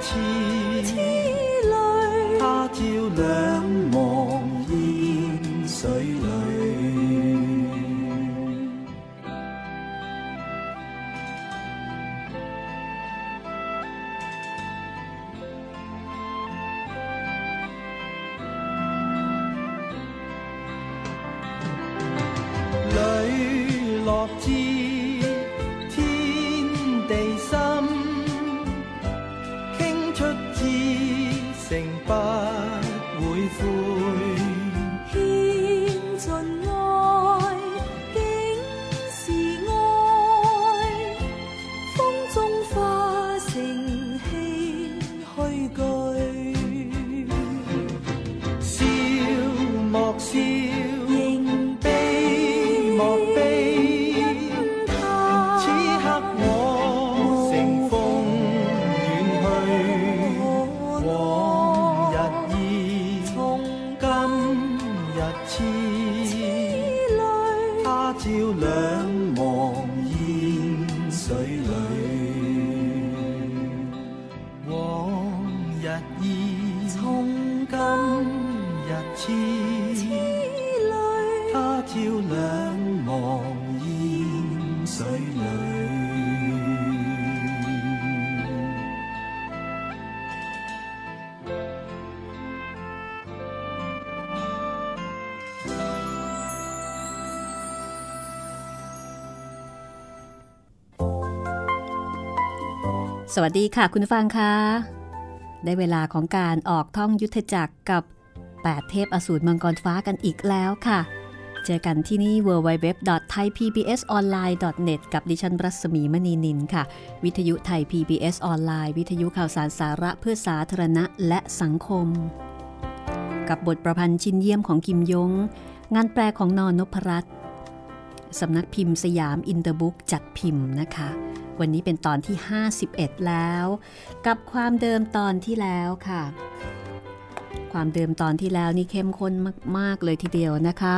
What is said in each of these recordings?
情。 สวัสดีค่ะคุณฟังคะได้เวลาของการออกท่องยุทธจักรกับ 8 เทพอสูรมังกรฟ้ากันอีกแล้วค่ะ เจอกันที่นี่ www.thaipbsonline.net กับดิฉันรัศมีมณีนินค่ะ วิทยุไทย PBS ออนไลน์ วิทยุข่าวสารสาระเพื่อสาธารณะและสังคม กับบทประพันธ์ชิ้นเยี่ยมของกิมยง งานแปลของนอนนพรัตน์สำนักพิมพ์สยามอินเตอร์บุ๊กจัดพิมพ์นะคะ วันนี้เป็นตอนที่ 51 แล้ว กับความเดิมตอนที่แล้วค่ะ ความเดิมตอนที่แล้วนี่เข้มข้นมาก ๆ เลยทีเดียวนะคะ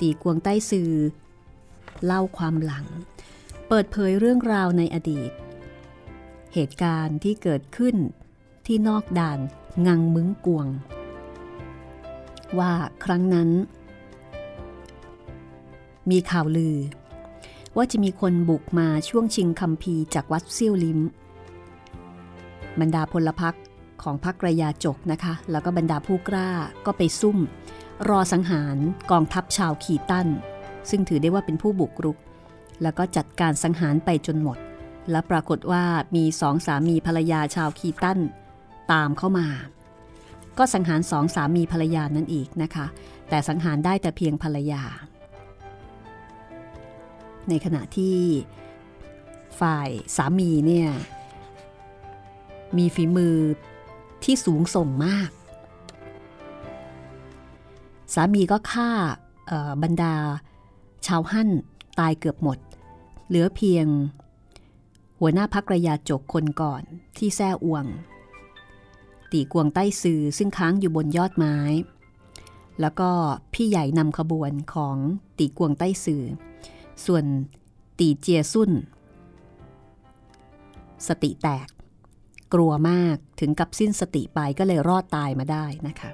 ตีกวงใต้สื่อ เล่าความหลัง เปิดเผยเรื่องราวในอดีต เหตุการณ์ที่เกิดขึ้นที่นอกด่านงังมึงกวง ว่าครั้งนั้น มีข่าวลือ ว่าจะมีคนบุกมาช่วงชิงคำพีจากวัดเซี่ยวลิมบรรดาพลพรรคของพรรคระยาจกนะคะ แล้วก็บรรดาผู้กล้าก็ไปซุ่ม รอสังหารกองทัพชาวขีตันซึ่งถือได้ว่าเป็นผู้บุกรุก แล้วก็จัดการสังหารไปจนหมด และปรากฏว่ามีสองสามีภรรยาชาวขีตันตามเข้ามา ก็สังหารสองสามีภรรยานั่นอีกนะคะ แต่สังหารได้แต่เพียงภรรยา ในขณะที่ฝ่ายสามีเนี่ยมีฝีมือที่สูงส่งมาก สามีก็ฆ่าบรรดา ชาวหั่นตายเกือบหมด เหลือเพียง หัวหน้าพักระยาจกคนก่อนที่แซ่อวง ตีกวงใต้ซือซึ่งค้างอยู่บนยอดไม้ แล้วก็พี่ใหญ่นำขบวนของตีกวงใต้ซือ ส่วนตีเจียซุ่นสติแตก กลัวมากถึงกับสิ้นสติไปก็เลยรอดตายมาได้นะคะ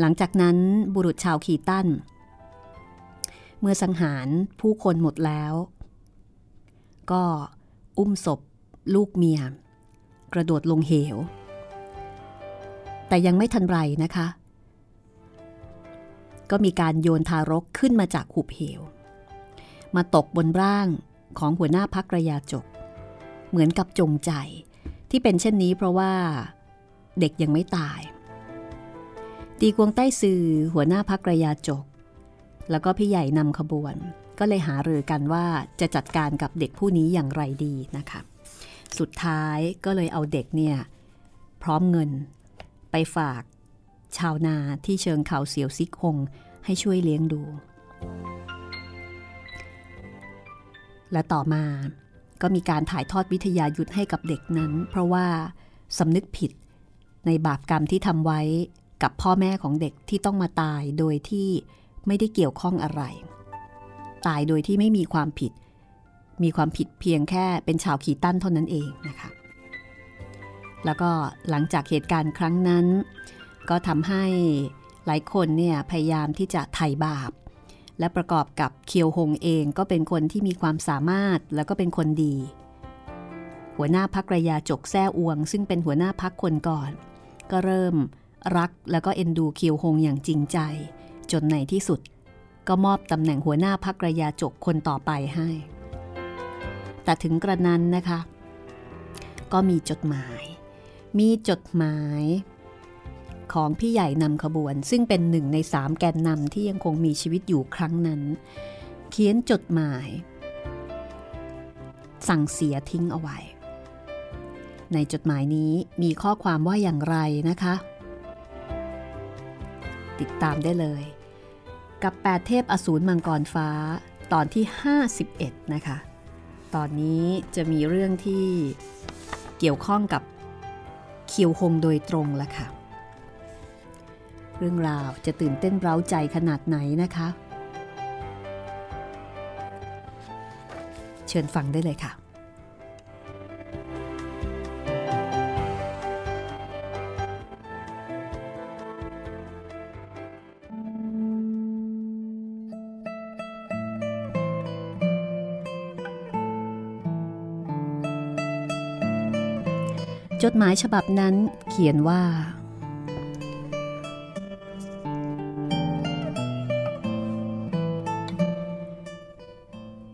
หลังจากนั้นบุรุษชาวขีตันเมื่อสังหารผู้คนหมดแล้ว ก็อุ้มศพลูกเมีย กระโดดลงเหว แต่ยังไม่ทันไรนะคะ ก็มีการโยนทารกขึ้นมาจากหุบเหว มาตกบนร่างของหัวหน้าพักระยาจก เหมือนกับจงใจที่เป็นเช่นนี้เพราะว่าเด็กยังไม่ตาย ตีกวงใต้ซือหัวหน้าพักระยาจก แล้วก็พี่ใหญ่นำขบวน ก็เลยหารือกันว่าจะจัดการกับเด็กผู้นี้อย่างไรดีนะคะสุดท้ายก็เลยเอาเด็กเนี่ยพร้อมเงินไปฝาก ชาวนาที่เชิงเขาเสียวซิกคงให้ช่วยเลี้ยงดู และต่อมาก็มีการถ่ายทอดวิทยายุทธให้กับเด็กนั้น เพราะว่าสำนึกผิดในบาปกรรมที่ทำไว้กับพ่อแม่ของเด็กที่ต้องมาตายโดยที่ไม่ได้เกี่ยวข้องอะไร ตายโดยที่ไม่มีความผิด มีความผิดเพียงแค่เป็นชาวขีตั้นเท่านั้นเองนะคะแล้วก็หลังจากเหตุการณ์ครั้งนั้น ก็ทำให้หลายคนเนี่ยพยายามที่จะไถ่บาป และประกอบกับเคียวหงเองก็เป็นคนที่มีความสามารถแล้วก็เป็นคนดี หัวหน้าพักระยาจกแซ่อวง ซึ่งเป็นหัวหน้าพักคนก่อน ก็เริ่มรักแล้วก็เอ็นดูเคียวหงอย่างจริงใจ จนในที่สุด ก็มอบตำแหน่งหัวหน้าพักระยาจกคนต่อไปให้ แต่ถึงกระนั้นนะคะ ก็มีจดหมาย มีจดหมาย ของพี่ใหญ่นำขบวน ซึ่งเป็นหนึ่งในสามแกนนำที่ยังคงมีชีวิตอยู่ครั้งนั้น เขียนจดหมาย สั่งเสียทิ้งเอาไว้ ในจดหมายนี้มีข้อความว่าอย่างไรนะคะ ติดตามได้เลย กับ 8 เทพอสูรมังกรฟ้าตอนที่ 51 นะคะ ตอนนี้จะมีเรื่องที่เกี่ยวข้องกับเคียวหงโดยตรงละค่ะ เรื่องราวจะตื่นเต้นเร้าใจขนาดไหนนะคะ เชิญฟังได้เลยค่ะจดหมายฉบับนั้นเขียนว่า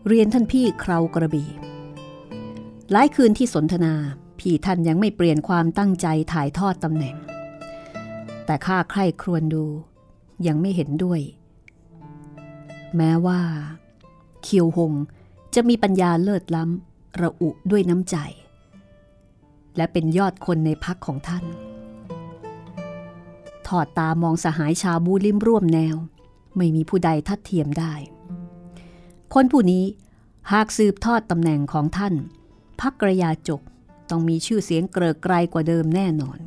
เรียนท่านพี่คราวกระบี่หลายคืนที่สนทนา พี่ท่านยังไม่เปลี่ยนความตั้งใจถ่ายทอดตำแหน่ง แต่ข้าใคร่ครวญดูยังไม่เห็นด้วย แม้ว่า เคียวหงจะมีปัญญาเลิศล้ำระอุด้วยน้ำใจ และเป็นยอดคนในพักของท่าน ถอดตามองสหายชาวบูลิมร่วมแนว ไม่มีผู้ใดทัดเทียมได้ คนผู้นี้หากสืบทอดตำแหน่งของท่านพักกระยาจกต้องมีชื่อเสียงเกริกไกรกว่าเดิมแน่นอน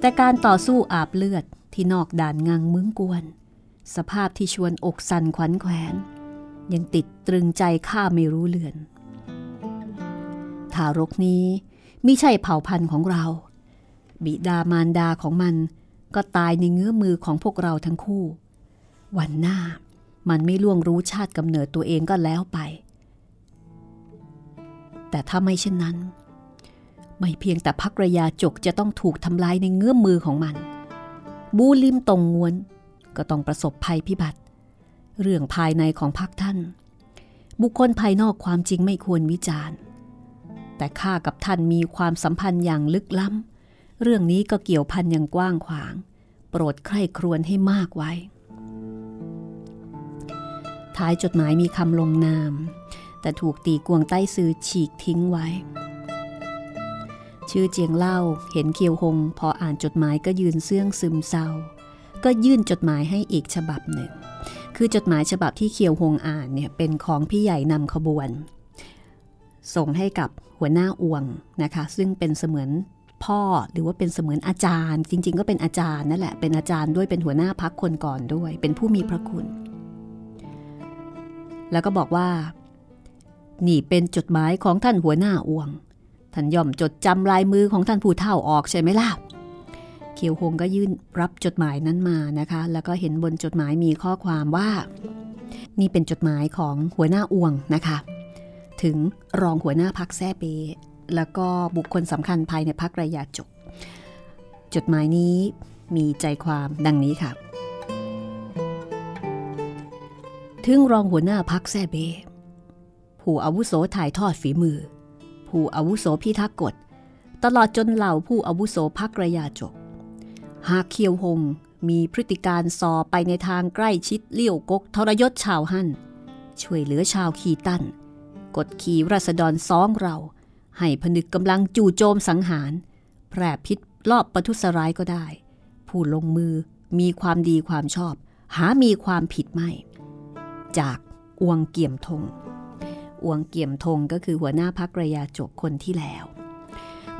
แต่การต่อสู้อาบเลือดที่นอกด่านงังมึงกวน สภาพที่ชวนอกสั่นขวัญแขวน ยังติดตรึงใจข้าไม่รู้เลือน ทารกนี้มิใช่เผ่าพันธุ์ของเรา บิดามารดาของมันก็ตายในเงื้อมือของพวกเราทั้งคู่ วันหน้า มันไม่ล่วงรู้ชาติกำเนิดตัวเองก็แล้วไป แต่ถ้าไม่เช่นนั้น ไม่เพียงแต่พักรยาจกจะต้องถูกทำลายในเงื้อมือของมัน บูลิมตรงงวน ก็ต้องประสบภัยพิบัติ เรื่องภายในของพักท่าน บุคคลภายนอกความจริงไม่ควรวิจารณ์ แต่ข้ากับท่านมีความสัมพันธ์อย่างลึกล้ำ เรื่องนี้ก็เกี่ยวพันอย่างกว้างขวาง โปรดใคร่ครวญให้มากไว้ ท้ายจดหมายมีคำลงนาม แต่ถูกตีกวงใต้ซื้อฉีกทิ้งไว้ ชื่อเจียงเล่าเห็นเคียวหง พออ่านจดหมายก็ยืนเสื่องซึมเศร้า ก็ยื่นจดหมายให้อีกฉบับหนึ่ง คือจดหมายฉบับที่เคียวหงอ่านเนี่ยเป็นของพี่ใหญ่นำขบวน ส่งให้กับหัวหน้าอวงนะคะ ซึ่งเป็นเสมือนพ่อหรือว่าเป็นเสมือนอาจารย์ จริง ๆ ก็เป็นอาจารย์นั่นแหละเป็นอาจารย์ด้วยเป็นหัวหน้าพักคนก่อนด้วย เป็นผู้มีพระคุณ แล้วก็บอกว่า นี่เป็นจดหมายของท่านหัวหน้าอวง ท่านย่อมจดจำลายมือของท่านผู้เฒ่าออกใช่ไหมล่ะเคียวฮงก็ยื่นรับจดหมายนั้นมานะคะ แล้วก็เห็นบนจดหมายมีข้อความว่า นี่เป็นจดหมายของหัวหน้าอวงนะคะ ถึงรองหัวหน้าพักแซ่เป แล้วก็บุคคลสำคัญภายในพักระยะจกจดหมายนี้มีใจความดังนี้ค่ะ ถึงรองหัวหน้าพักแซเบ ผู้อาวุโสถ่ายทอดฝีมือ ผู้อาวุโสพิทักษ์กฎ ตลอดจนเหล่าผู้อาวุโสพักระยาจก หากเคียวหงมีพฤติการสอไปในทางใกล้ชิดเลี้ยวกกทรยศชาวฮั่น ช่วยเหลือชาวขีตัน กดขี่รัษฎรซ้องเรา ให้ผนึกกำลังจู่โจมสังหาร แพร่พิษรอบประทุษร้ายก็ได้ ผู้ลงมือมีความดีความชอบ หามีความผิดไม่ จากอวงเกี่ยมทงอวงเกี่ยมทงก็คือหัวหน้าพักระยาจกคนที่แล้ว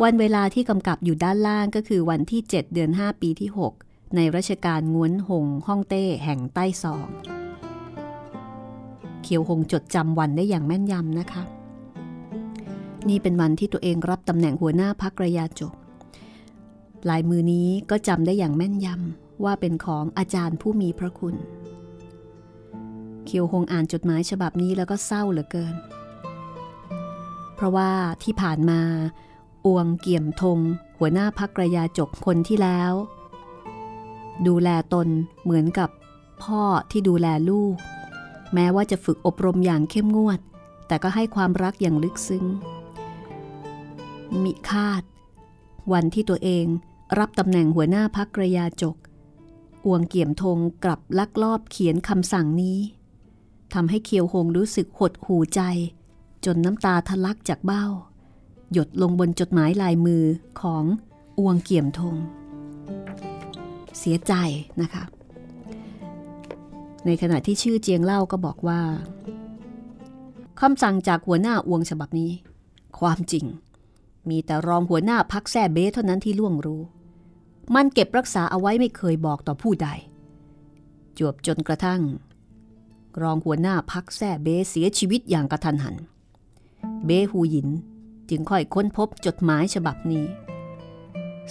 วันเวลาที่กำกับอยู่ด้านล่างก็คือวันที่ 7 เดือน 5 ปีที่ 6 ในรัชกาลงวนหงฮ่องเต้แห่งใต้ซอง เขียวหงจดจำวันได้อย่างแม่นยำนะคะ นี่เป็นวันที่ตัวเองรับตำแหน่งหัวหน้าพักระยาจกลายมือนี้ก็จำได้อย่างแม่นยำว่าเป็นของอาจารย์ผู้มีพระคุณ เคียวหงอ่านจดหมายฉบับนี้แล้วก็เศร้าเหลือเกิน เพราะว่าที่ผ่านมาอวงเกี่ยมทง หัวหน้าพักระยาจกคนที่แล้ว ดูแลตนเหมือนกับพ่อที่ดูแลลูก แม้ว่าจะฝึกอบรมอย่างเข้มงวด แต่ก็ให้ความรักอย่างลึกซึ้ง มิคาด วันที่ตัวเองรับตำแหน่งหัวหน้าพักระยาจกอวงเกี่ยมทงกลับลักลอบเขียนคำสั่งนี้ ทำให้เคียวหงรู้สึกหดหูใจ จนน้ำตาทะลักจากเบ้า หยดลงบนจดหมายลายมือของอวงเกี่ยมทง เสียใจนะคะ ในขณะที่ชื่อเจียงเล่าก็บอกว่าคำสั่งจากหัวหน้าอวงฉบับนี้ ความจริง มีแต่รองหัวหน้าพักแซ่เบ้เท่านั้นที่ล่วงรู้ มันเก็บรักษาเอาไว้ไม่เคยบอกต่อผู้ใด จวบจนกระทั่ง รองหัวหน้าพักแซ่เบเสียชีวิตอย่างกระทันหัน เบฮูหยินจึงค่อยค้นพบจดหมายฉบับนี้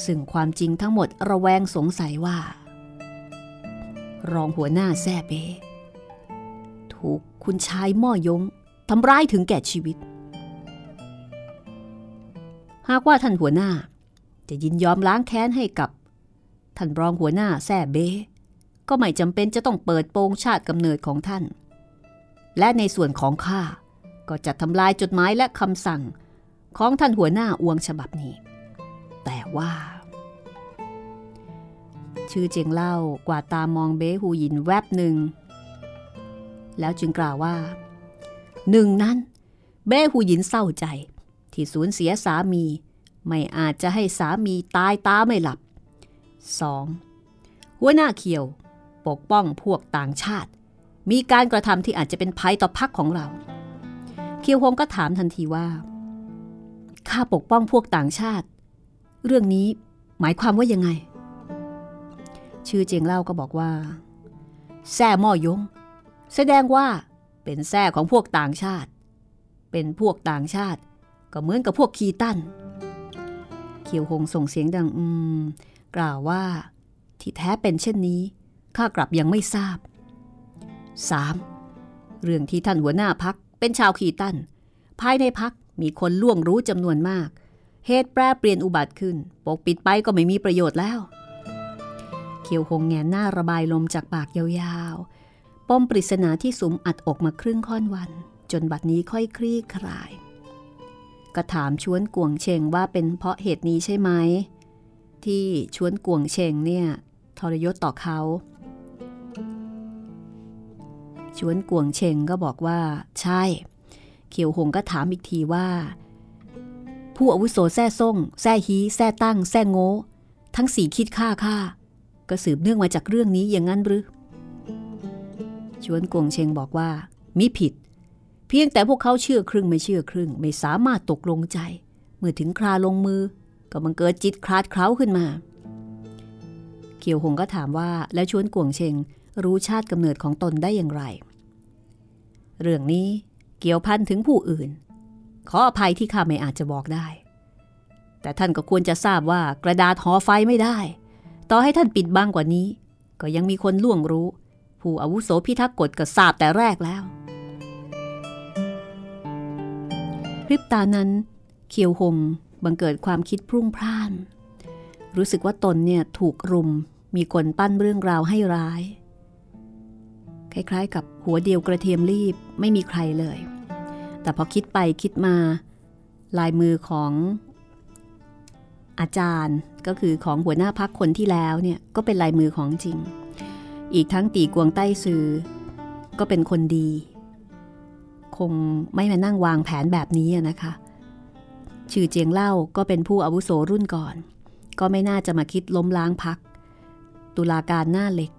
ซึ่งความจริงทั้งหมดระแวงสงสัยว่า รองหัวหน้าแซ่เบ ถูกคุณชายม่อยงทำร้ายถึงแก่ชีวิต หากว่าท่านหัวหน้าจะยินยอมล้างแค้นให้กับท่านรองหัวหน้าแซ่เบ ก็ไม่จำเป็นจะต้องเปิดโปงชาติกำเนิดของท่าน และในส่วนของข้าก็จะทำลายจดหมายและคำสั่งของท่านหัวหน้าอวงฉบับนี้ แต่ว่า ชื่อเจียงเล่ากว่าตามองเบ้หูยินแวบหนึ่ง แล้วจึงกล่าวว่า หนึ่งนั้น เบ้หูยินเศร้าใจ ที่สูญเสียสามี ไม่อาจจะให้สามีตายตาไม่หลับ 2. หัวหน้าเขียว ปกป้องพวกต่างชาติ มีการกระทำที่อาจจะเป็นภัยต่อพักของเรา เคียวฮงก็ถามทันทีว่า ข้าปกป้องพวกต่างชาติ เรื่องนี้หมายความว่ายังไง ชื่อเจียงเล่าก็บอกว่าแซ่ม่อยง แสดงว่าเป็นแซ่ของพวกต่างชาติ เป็นพวกต่างชาติ ก็เหมือนกับพวกคีตันเขียวหงส่งเสียงดังอืมกล่าวว่า ที่แท้เป็นเช่นนี้ ข้ากลับยังไม่ทราบ 3. เรื่องที่ท่านหัวหน้าพักเป็นชาวคีตันภายในพักมีคนล่วงรู้จำนวนมาก เหตุแปรเปลี่ยนอุบัติขึ้น ปกปิดไปก็ไม่มีประโยชน์แล้วเขียวหงแงนหน้าระบายลมจากปากยาวๆ ป้อมปริศนาที่สุมอัดอกมาครึ่งค่อนวัน จนบัดนี้ค่อยคลี่คลายก็ถามชวนกวงเชงว่าเป็นเพราะเหตุนี้ใช่ไหม ที่ชวนกวงเชงเนี่ยทรยศต่อเขา ชวนกวงเชงก็บอกว่า ใช่ เขียวหงก็ถามอีกทีว่า ผู้อาวุโสแซ่ซ่งแซ่ฮีแซ่ตั้ง แซ่โง่ทั้งสี่คิดฆ่าข้าก็สืบเนื่องมาจากเรื่องนี้อย่างนั้นหรือชวนกวงเชงบอกว่ามิผิด เพียงแต่พวกเขาเชื่อครึ่งไม่เชื่อครึ่ง ไม่สามารถตกลงใจ เมื่อถึงคราลงมือ ก็บังเกิดจิตคลาดเคล้าขึ้นมา เขียวหงก็ถามว่าแล้วชวนกวงเชง รู้ชาติกำเนิดของตนได้อย่างไร เรื่องนี้เกี่ยวพันถึงผู้อื่น ขออภัยที่ข้าไม่อาจจะบอกได้ แต่ท่านก็ควรจะทราบว่ากระดาษห่อไฟไม่ได้ ต่อให้ท่านปิดบังกว่านี้ ก็ยังมีคนล่วงรู้ ผู้อาวุโสพิทักษ์กฎก็ทราบแต่แรกแล้วริบตานั้นเคียวหงบังเกิดความคิดพรุ่งพร่าน รู้สึกว่าตนเนี่ยถูกรุมมีคนปั้นเรื่องราวให้ร้าย คล้ายๆ กับหัวเดียวกระเทียมรีบไม่มีใครเลย แต่พอคิดไปคิดมา ลายมือของอาจารย์ก็คือของหัวหน้าพักคนที่แล้วเนี่ยก็เป็นลายมือของจริง อีกทั้งตีกวงใต้ซือก็เป็นคนดี คงไม่มานั่งวางแผนแบบนี้นะคะ ชื่อเจียงเล่าก็เป็นผู้อาวุโสรุ่นก่อน ก็ไม่น่าจะมาคิดล้มล้างพัก ตุลาการหน้าเหล็ก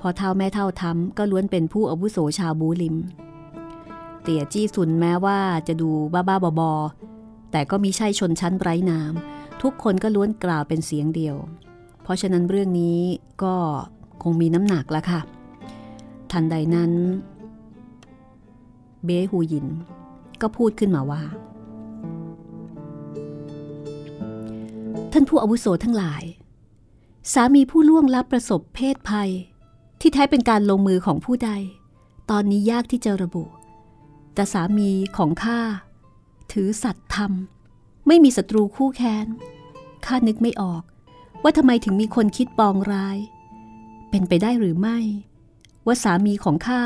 พอเท่าแม่เท่าทำก็ล้วนเป็นผู้อาวุโสชาวบูลิม เตี่ยจี้ซุนแม้ว่าจะดูบ้าๆบอๆแต่ก็มีใช่ชนชั้นไร้น้ำทุกคนก็ล้วนกล่าวเป็นเสียงเดียว เพราะฉะนั้นเรื่องนี้ก็คงมีน้ำหนักแล้วค่ะ ทันใดนั้น เบ้ฮูยิน ก็พูดขึ้นมาว่า ท่านผู้อาวุโสทั้งหลาย สามีผู้ล่วงลับประสบเพศภัย ที่แท้เป็นการลงมือของผู้ใด ตอนนี้ยากที่จะระบุ แต่สามีของข้าถือสัตย์ธรรม ไม่มีศัตรูคู่แค้นข้านึกไม่ออก ว่าทำไมถึงมีคนคิดปองร้าย เป็นไปได้หรือไม่ ว่าสามีของข้า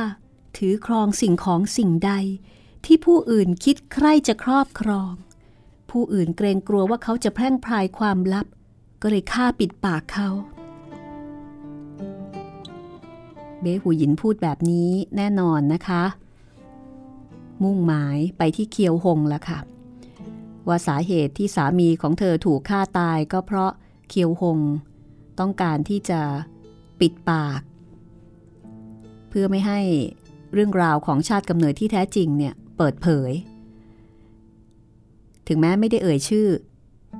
ถือครองสิ่งของสิ่งใด ที่ผู้อื่นคิดใคร่จะครอบครอง ผู้อื่นเกรงกลัวว่าเขาจะแพร่งพรายความลับ ก็เลยฆ่าปิดปากเขา เบ้หูหยินพูดแบบนี้แน่นอนนะคะ มุ่งหมายไปที่เคียวหงแล้วค่ะ ว่าสาเหตุที่สามีของเธอถูกฆ่าตายก็เพราะเคียวหง ต้องการที่จะปิดปาก เพื่อไม่ให้เรื่องราวของชาติกำเนิดที่แท้จริงเนี่ยเปิดเผย ถึงแม้ไม่ได้เอ่ยชื่อ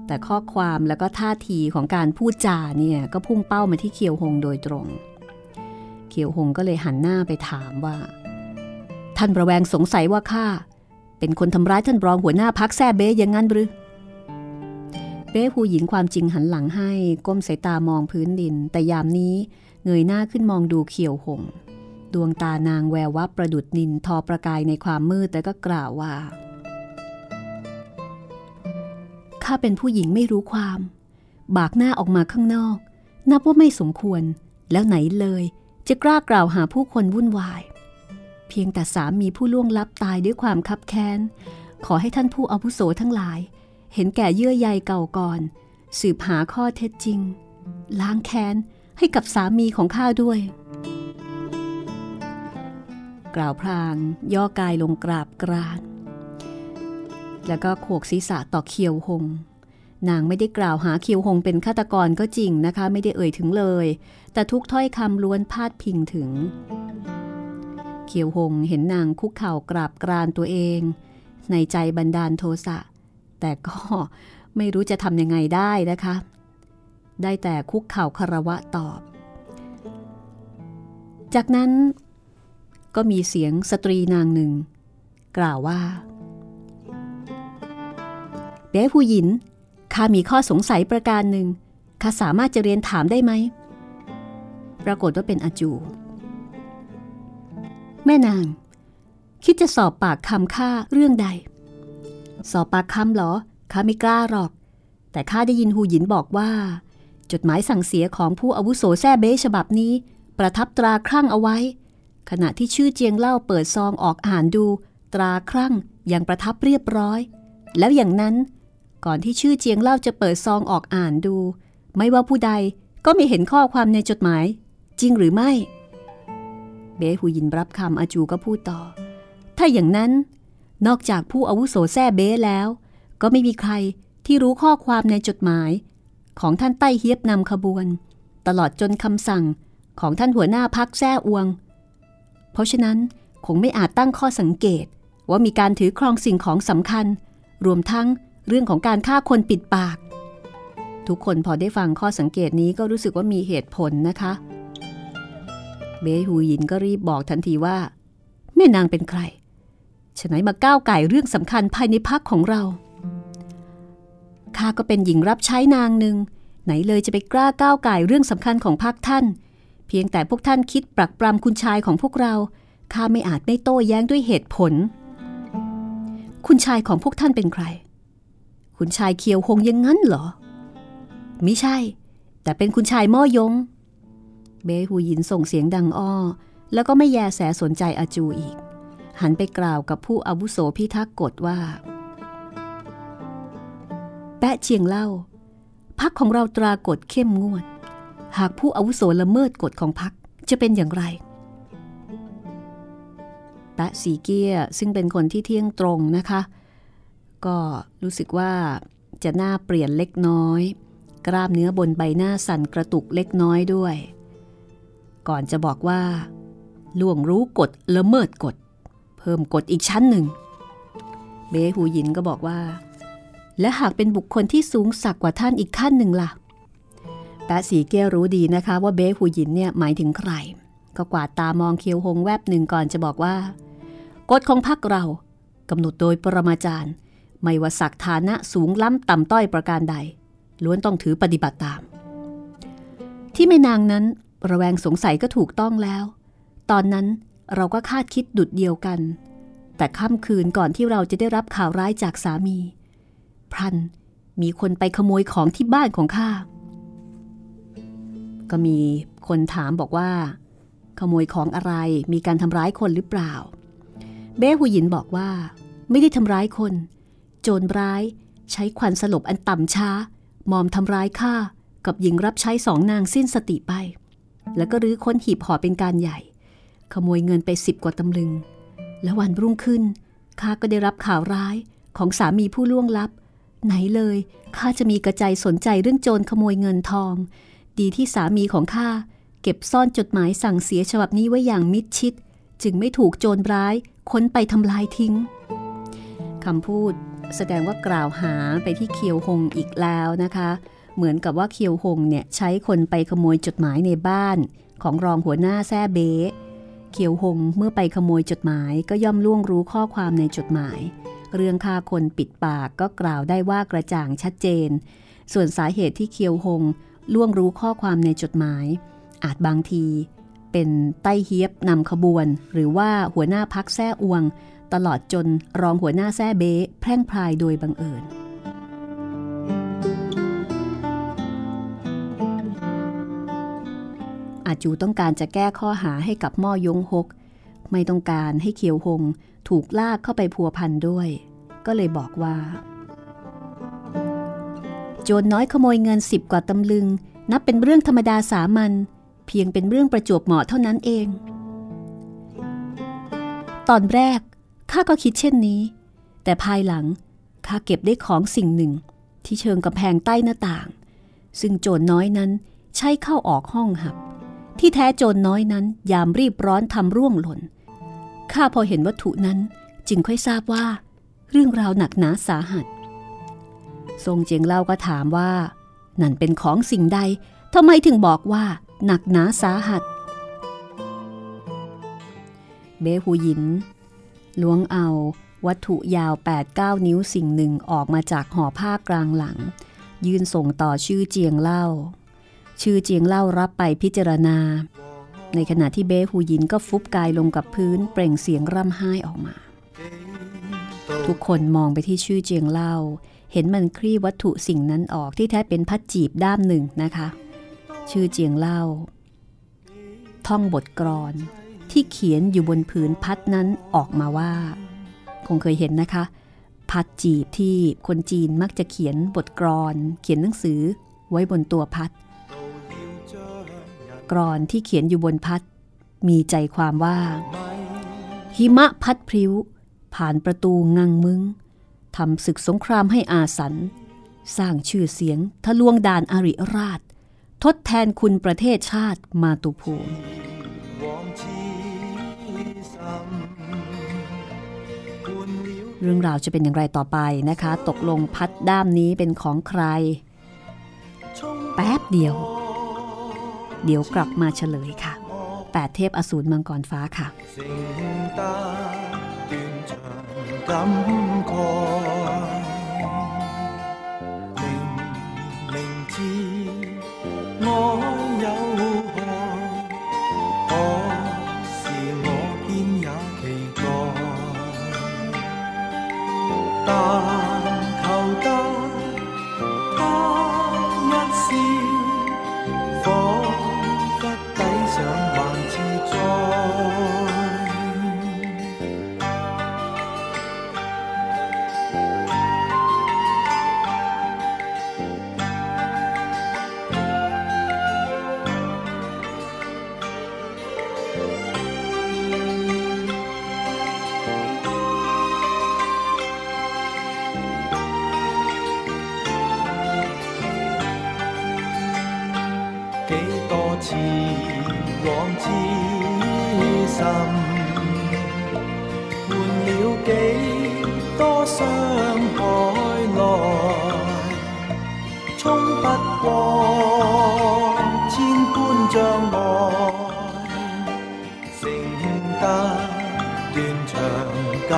แต่ข้อความแล้วก็ท่าทีของการพูดจาเนี่ยก็พุ่งเป้ามาที่เคียวหงโดยตรง เคียวหงก็เลยหันหน้าไปถามว่า ท่านประแวงสงสัยว่าข้าเป็นคนทำร้ายท่านรองหัวหน้าพักแซ่เบ้อย่างนั้นหรือเบ้ผู้หญิงความจริงหันหลังให้ก้มสายตามองพื้นดิน แต่ยามนี้เงยหน้าขึ้นมองดูเขียวหง ดวงตานางแวววับประดุดนินทอประกายในความมืดแต่ก็กล่าวว่าข้าเป็นผู้หญิงไม่รู้ความ บากหน้าออกมาข้างนอก นับว่าไม่สมควร แล้วไหนเลย จะกล้ากล่าวหาผู้คนวุ่นวาย เพียงแต่สามีผู้ล่วงลับตายด้วยความคับแค้น ขอให้ท่านผู้อาวุโสทั้งหลาย เห็นแก่เยื่อใยเก่าก่อน สืบหาข้อเท็จจริง ล้างแค้นให้กับสามีของข้าด้วย กล่าวพลางย่อกายลงกราบกราน แล้วก็โขกศีรษะต่อเคียวหง นางไม่ได้กล่าวหาคียวหงเป็นฆาตกรก็จริงนะคะ ไม่ได้เอ่ยถึงเลย แต่ทุกถ้อยคำล้วนพาดพิงถึงเคียวหงเห็นนางคุกเข่ากราบกรานตัวเอง ในใจบันดาลโทสะ แต่ก็ไม่รู้จะทำยังไงได้นะคะ ได้แต่คุกเข่าคารวะตอบ จากนั้นก็มีเสียงสตรีนางหนึ่ง กล่าวว่าเด้ผู้หญิน ข้ามีข้อสงสัยประการหนึ่งข้าสามารถจะเรียนถามได้ไหม ปรากฏว่าเป็นอาจู แม่นาง คิดจะสอบปากคำข้าเรื่องใด สอบปากคำเหรอข้าไม่กล้าหรอก แต่ข้าได้ยินหูหยินบอกว่า จดหมายสั่งเสียของผู้อาวุโสแซ่เบ้ฉบับนี้ ประทับตราครั่งเอาไว้ ขณะที่ชื่อเจียงเล่าเปิดซองออกอ่านดู ตราครั่งยังประทับเรียบร้อย แล้วอย่างนั้น ก่อนที่ชื่อเจียงเล่าจะเปิดซองออกอ่านดู ไม่ว่าผู้ใดก็ไม่เห็นข้อความในจดหมาย จริงหรือไม่ เบ้หูยินรับคำอาจูก็พูดต่อ ถ้าอย่างนั้น นอกจากผู้อาวุโสแซ่เบ้แล้ว ก็ไม่มีใครที่รู้ข้อความในจดหมาย ของท่านใต้เฮียบนำขบวน ตลอดจนคำสั่งของท่านหัวหน้าพักแท้อวง เพราะฉะนั้นคงไม่อาจตั้งข้อสังเกตว่ามีการถือครองสิ่งของสำคัญ รวมทั้ง เรื่องของการฆ่าคนปิดปาก ทุกคนพอได้ฟังข้อสังเกตนี้ก็รู้สึกว่ามีเหตุผลนะคะ เบฮูยินก็รีบบอกทันทีว่า แม่นางเป็นใครฉะไหนมาก้าวไก่เรื่องสำคัญภายในพักของเราข้าก็เป็นหญิงรับใช้นางหนึ่งไหนเลยจะไปกล้าก้าวไก่เรื่องสำคัญของพักท่าน เพียงแต่พวกท่านคิดปรักปรำคุณชายของพวกเราข้าไม่อาจไม่โต้แย้งด้วยเหตุผล คุณชายของพวกท่านเป็นใคร คุณชายเคียวหงยังงั้นเหรอมิใช่ แต่เป็นคุณชายม่อยง เบหูยินส่งเสียงดังอ้อ แล้วก็ไม่แยแสสนใจอาจูอีก หันไปกล่าวกับผู้อาวุโสพิทักษ์กฎว่า แปะเชียงเล่า พักของเราตรากฎเข้มงวด หากผู้อาวุโสละเมิดกฎของพักจะเป็นอย่างไรแปะสีเกียซึ่งเป็นคนที่เที่ยงตรงนะคะ ก็รู้สึกว่าจะหน้าเปลี่ยนเล็กน้อย กล้ามเนื้อบนใบหน้าสั่นกระตุกเล็กน้อยด้วย ก่อนจะบอกว่า ล่วงรู้กฎละเมิดกฎ เพิ่มกฎอีกชั้นหนึ่ง เบหูยินก็บอกว่า และหากเป็นบุคคลที่สูงสักกว่าท่านอีกขั้นหนึ่งล่ะแปะสีเกียรู้ดีนะคะว่าเบหูยินเนี่ยหมายถึงใคร ก็กวาดตามองเคียวหงแวบหนึ่งก่อนจะบอกว่า กฎของพรรคเรากำหนดโดยปรมาจารย์ ไม่ว่าศักฐานะสูงล้ำต่ำต้อยประการใด ล้วนต้องถือปฏิบัติตาม ที่แม่นางนั้นระแวงสงสัยก็ถูกต้องแล้ว ตอนนั้นเราก็คาดคิดดุดเดียวกัน แต่ค่ำคืนก่อนที่เราจะได้รับข่าวร้ายจากสามี พรันมีคนไปขโมยของที่บ้านของข้า ก็มีคนถามบอกว่า ขโมยของอะไรมีการทำร้ายคนหรือเปล่า เบ้หูหยินบอกว่า ไม่ได้ทำร้ายคน โจรร้าย ใช้ควันสลบอันต่ำช้า มอมทำร้ายข้ากับหญิงรับใช้สองนางสิ้นสติไป แล้วก็รื้อค้นหีบห่อเป็นการใหญ่ ขโมยเงินไปสิบกว่าตำลึง และวันรุ่งขึ้นข้าก็ได้รับข่าวร้ายของสามีผู้ล่วงลับ ไหนเลยข้าจะมีกระใจสนใจเรื่องโจรขโมยเงินทอง ดีที่สามีของข้าเก็บซ่อนจดหมายสั่งเสียฉบับนี้ไว้อย่างมิดชิด จึงไม่ถูกโจรร้ายค้นไปทำลายทิ้งคำพูด แสดงว่ากล่าวหาไปที่เคียวหงอีกแล้วนะคะ เหมือนกับว่าเคียวหงเนี่ยใช้คนไปขโมยจดหมายในบ้านของรองหัวหน้าแซ่เบเคียวหงเมื่อไปขโมยจดหมายก็ย่อมล่วงรู้ข้อความในจดหมาย เรื่องฆ่าคนปิดปากก็กล่าวได้ว่ากระจ่างชัดเจน ส่วนสาเหตุที่เคียวหงล่วงรู้ข้อความในจดหมาย อาจบางที เป็นไต้เฮียบนำขบวน หรือว่าหัวหน้าพักแซ่อวง ตลอดจนรองหัวหน้าแซ่เบ้แพร่งพรายโดยบังเอิญอาจูต้องการจะแก้ข้อหาให้กับม่อยงฮก ไม่ต้องการให้เขียวหงถูกลากเข้าไปพัวพันด้วย ก็เลยบอกว่า โจรน้อยขโมยเงินสิบกว่าตำลึง นับเป็นเรื่องธรรมดาสามัญเพียงเป็นเรื่องประจวบเหมาะเท่านั้นเอง ตอนแรก ข้าก็คิดเช่นนี้ แต่ภายหลังข้าเก็บได้ของสิ่งหนึ่ง ที่เชิงกำแพงใต้หน้าต่าง ซึ่งโจรน้อยนั้นใช้เข้าออกห้องหับ ที่แท้โจรน้อยนั้นยามรีบร้อนทำร่วงหล่นข้าพอเห็นวัตถุนั้นจึงค่อยทราบว่า เรื่องราวหนักหนาสาหัส ทรงเจียงเล่าก็ถามว่า นั่นเป็นของสิ่งใดทำไมถึงบอกว่าหนักหนาสาหัส เบหูหยิน ล้วงเอาวัตถุยาว 8-9 นิ้วสิ่งหนึ่งออกมาจากห่อผ้ากลางหลัง ยื่นส่งต่อชื่อเจียงเล่า ชื่อเจียงเล่ารับไปพิจารณา ในขณะที่เบหูยินก็ฟุบกายลงกับพื้นเปล่งเสียงร่ำไห้ออกมา ทุกคนมองไปที่ชื่อเจียงเล่า เห็นมันคลี่วัตถุสิ่งนั้นออกที่แท้เป็นพัดจีบด้ามหนึ่งนะคะ ชื่อเจียงเล่า ท่องบทกรอน ที่เขียนอยู่บนผืนพัดนั้นออกมาว่า คงเคยเห็นนะคะ พัดจีบที่คนจีนมักจะเขียนบทกรอน เขียนหนังสือไว้บนตัวพัด กรอนที่เขียนอยู่บนพัด มีใจความว่า หิมะพัดพริ้ว ผ่านประตูงังมึงทำศึกสงครามให้อาสัน สร้างชื่อเสียงทะลวงด่านอาริราช ทดแทนคุณประเทศชาติมาตุภูมิ เรื่องราวจะเป็นอย่างไรต่อไปนะคะ ตกลงพัดด้ามนี้เป็นของใคร แป๊บเดียว เดี๋ยวกลับมาเฉลยค่ะแปดเทพอสูรมังกรฟ้าค่ะ star.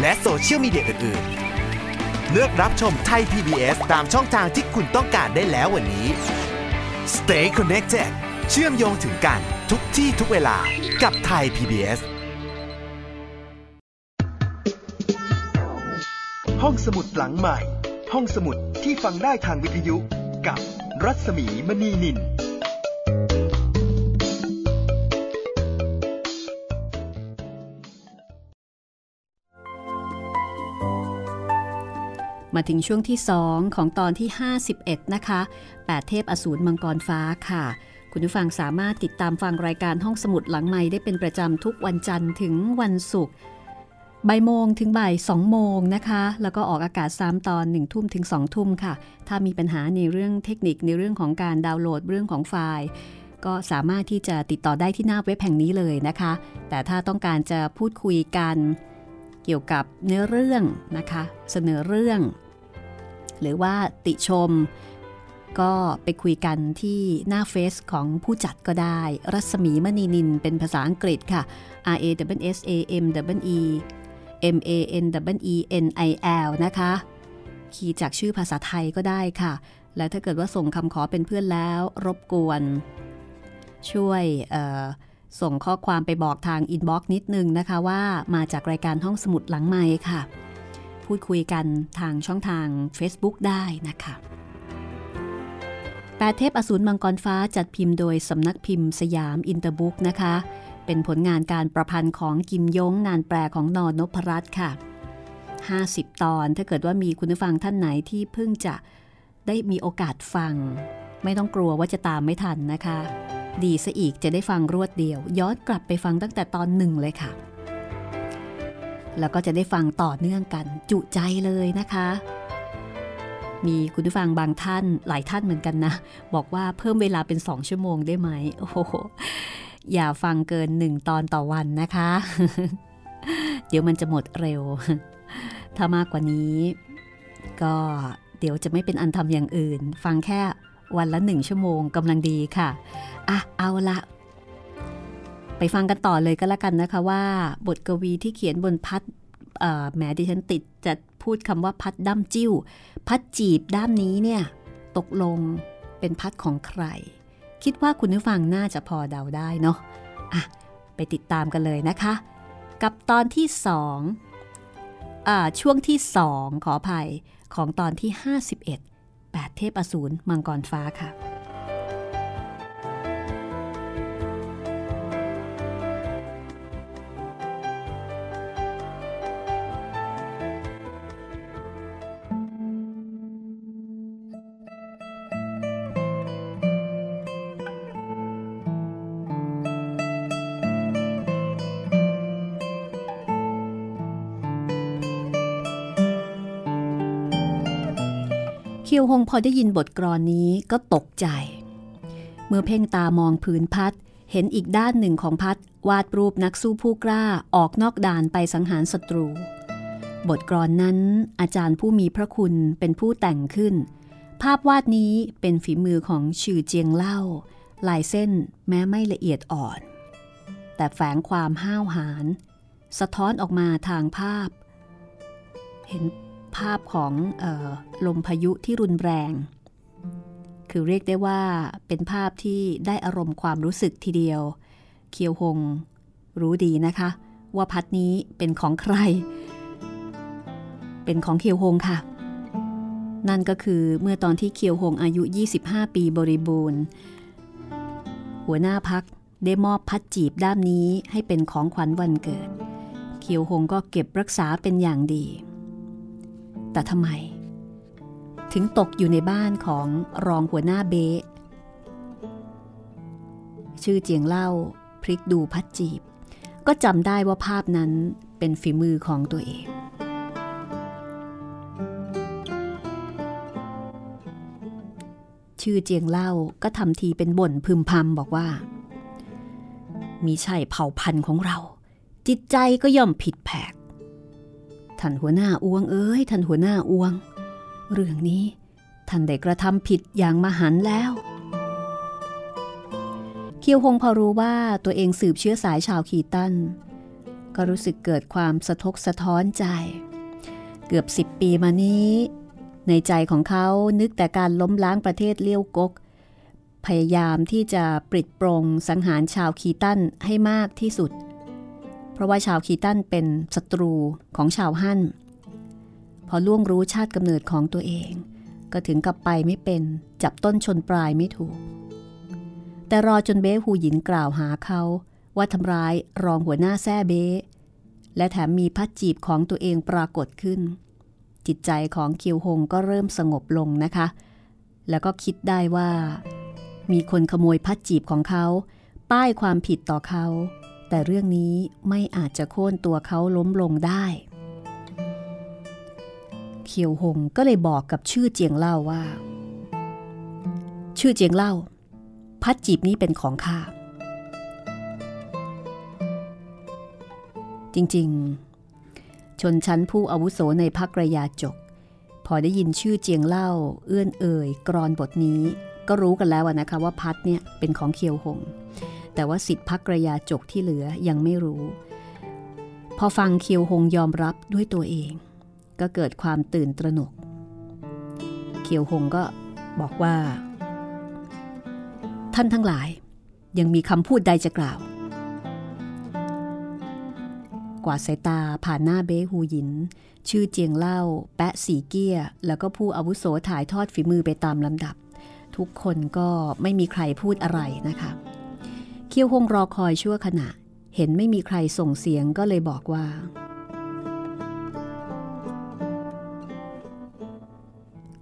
และโซเชียลมีเดียอื่นๆ เลือกรับชมไทย PBS ตามช่องทางที่คุณต้องการได้แล้ววันนี้ Stay connected เชื่อมโยงถึงกันทุกที่ทุกเวลากับไทย PBS ห้องสมุดหลังใหม่ ห้องสมุดที่ฟังได้ทางวิทยุกับรัศมีมณีนิน มาถึงช่วงที่ 2 ของตอนที่ 51 นะคะ 8 เทพอสูรมังกรฟ้าค่ะ คุณผู้ฟังสามารถติดตามฟังรายการห้องสมุดหลังใหม่ได้เป็นประจำทุกวันจันทร์ถึงวันศุกร์บ่ายโมงถึงบ่ายสองโมงนะคะ แล้วก็ออกอากาศ3ตอน1ทุ่มถึง2ทุ่มค่ะ ถ้ามีปัญหาในเรื่องเทคนิคในเรื่องของการดาวน์โหลดเรื่องของไฟล์ ก็สามารถที่จะติดต่อได้ที่หน้าเว็บแห่งนี้เลยนะคะ แต่ถ้าต้องการจะพูดคุยกันเกี่ยวกับเนื้อเรื่องนะคะ เสนอเรื่อง หรือว่าติชม ก็ไปคุยกันที่หน้าเฟซของผู้จัดก็ได้ รัศมีมณีนินเป็นภาษาอังกฤษค่ะ R A W S A M W E M A N W E N I L นะคะ คีย์จากชื่อภาษาไทยก็ได้ค่ะ และถ้าเกิดว่าส่งคำขอเป็นเพื่อนแล้ว รบกวน ช่วยส่งข้อความไปบอกทาง inbox นิดนึงนะคะว่ามาจากรายการห้องสมุดหลังไมค์ค่ะ พูดคุยกันทางช่องทาง Facebook ได้นะคะแปดเทพอสูรมังกรฟ้าจัดพิมพ์โดยสำนักพิมพ์สยามอินเตอร์บุ๊กนะคะ เป็นผลงานการประพันธ์ของกิมย้งงานแปลของน.นพรัตน์ค่ะ 50 ตอนถ้าเกิดว่ามีคุณผู้ฟังท่านไหนที่เพิ่งจะได้มีโอกาสฟัง ไม่ต้องกลัวว่าจะตามไม่ทันนะคะ ดีซะอีกจะได้ฟังรวดเดียว ย้อนกลับไปฟังตั้งแต่ตอนหนึ่งเลยค่ะ แล้วก็จะได้ฟังต่อเนื่องกัน จุใจเลยนะคะ มีคุณผู้ฟังบางท่านหลายท่านเหมือนกันนะ บอกว่าเพิ่มเวลาเป็นสองชั่วโมงได้ไหมโอ้โหอย่าฟังเกินหนึ่งตอนต่อวันนะคะ เดี๋ยวมันจะหมดเร็ว ถ้ามากกว่านี้ ก็เดี๋ยวจะไม่เป็นอันทำอย่างอื่น ฟังแค่วันละหนึ่งชั่วโมงกำลังดีค่ะ อะ เอาละ ไปฟังกันต่อเลยก็แล้วกันนะคะว่า บทกวีที่เขียนบนพัดแหมดิฉันติดจะพูดคำว่าพัดด้ามจิ้ว พัดจีบด้ามนี้เนี่ย ตกลงเป็นพัดของใคร คิดว่าคุณผู้ฟังน่าจะพอเดาได้เนาะอะไปติดตามกันเลยนะคะ กับตอนที่สองอ่าช่วงที่สองขออภัยของตอนที่ 51 8 เทพอสูรมังกรฟ้าค่ะ ยวหงพอได้ยินบทกรอนนี้ก็ตกใจ เมื่อเพ่งตามองพื้นพัด เห็นอีกด้านหนึ่งของพัดวาดรูปนักสู้ผู้กล้าออกนอกด่านไปสังหารศัตรู บทกรอนนั้นอาจารย์ผู้มีพระคุณเป็นผู้แต่งขึ้น ภาพวาดนี้เป็นฝีมือของชื่อเจียงเล่า ลายเส้นแม้ไม่ละเอียดอ่อน แต่แฝงความห้าวหาญสะท้อนออกมาทางภาพ เห็น ภาพของออลมพายุที่รุนแรง คือเรียกได้ว่าเป็นภาพที่ได้อารมณ์ความรู้สึกทีเดียว เคียวหงรู้ดีนะคะ ว่าพัดนี้เป็นของใคร เป็นของเคียวหงค่ะ นั่นก็คือเมื่อตอนที่เคียวหงอายุ 25 ปีบริบูรณ์ หัวหน้าพักได้มอบพัดจีบด้ามนี้ให้เป็นของขวัญวันเกิด เคียวหงก็เก็บรักษาเป็นอย่างดี แต่ทำไม ถึงตกอยู่ในบ้านของรองหัวหน้าเบะชื่อเจียงเล่าพลิกดูพัดจีบ ก็จำได้ว่าภาพนั้นเป็นฝีมือของตัวเอง ชื่อเจียงเล่าก็ทำทีเป็นบ่นพึมพำบอกว่า มีใช่เผ่าพันธุ์ของเรา จิตใจก็ย่อมผิดแผก ท่านหัวหน้าอ้วงเอ้ยท่านหัวหน้าอ้วง เรื่องนี้ท่านได้กระทำผิดอย่างมหันแล้ว เคียวหงพอรู้ว่าตัวเองสืบเชื้อสายชาวขีตันก็รู้สึกเกิดความสะทกสะท้อนใจ เกือบสิบปีมานี้ ในใจของเขานึกแต่การล้มล้างประเทศเลี้ยวกก พยายามที่จะปริดปรงสังหารชาวคีตันให้มากที่สุดเพราะว่าชาวคีตันเป็นศัตรูของชาวฮั่น พอล่วงรู้ชาติกำเนิดของตัวเอง ก็ถึงกับไปไม่เป็นจับต้นชนปลายไม่ถูก แต่รอจนเบ้หูหยินกล่าวหาเขาว่าทำร้ายรองหัวหน้าแซ่เบ้และแถมมีพัดจีบของตัวเองปรากฏขึ้น จิตใจของเคียวหงก็เริ่มสงบลงนะคะ แล้วก็คิดได้ว่า มีคนขโมยพัดจีบของเขา ป้ายความผิดต่อเขา แต่เรื่องนี้ไม่อาจจะโค่นตัวเขาล้มลงได้ เขียวหงก็เลยบอกกับชื่อเจียงเล่าว่า ชื่อเจียงเล่า พัดจีบนี้เป็นของข้า จริงๆ ชนชั้นผู้อาวุโสในพักระยาจก พอได้ยินชื่อเจียงเล่า เอื้อนเอ่ย กรอนบทนี้ ก็รู้กันแล้วนะคะว่าพัดเนี่ยเป็นของเคียวหง แต่ว่าสิทธิพักระยาจกที่เหลือยังไม่รู้ พอฟังเคียวหงยอมรับด้วยตัวเอง ก็เกิดความตื่นตระหนก เคียวหงก็บอกว่า ท่านทั้งหลาย ยังมีคำพูดใดจะกล่าว กว่าสายตาผ่านหน้าเบ้ฮูหยิน ชื่อเจียงเล่า แปะสีเกี้ย แล้วก็ผู้อาวุโสถ่ายทอดฝีมือไปตามลำดับ ทุกคนก็ไม่มีใครพูดอะไรนะคะ เคียวหงรอคอยชั่วขณะ เห็นไม่มีใครส่งเสียงก็เลยบอกว่า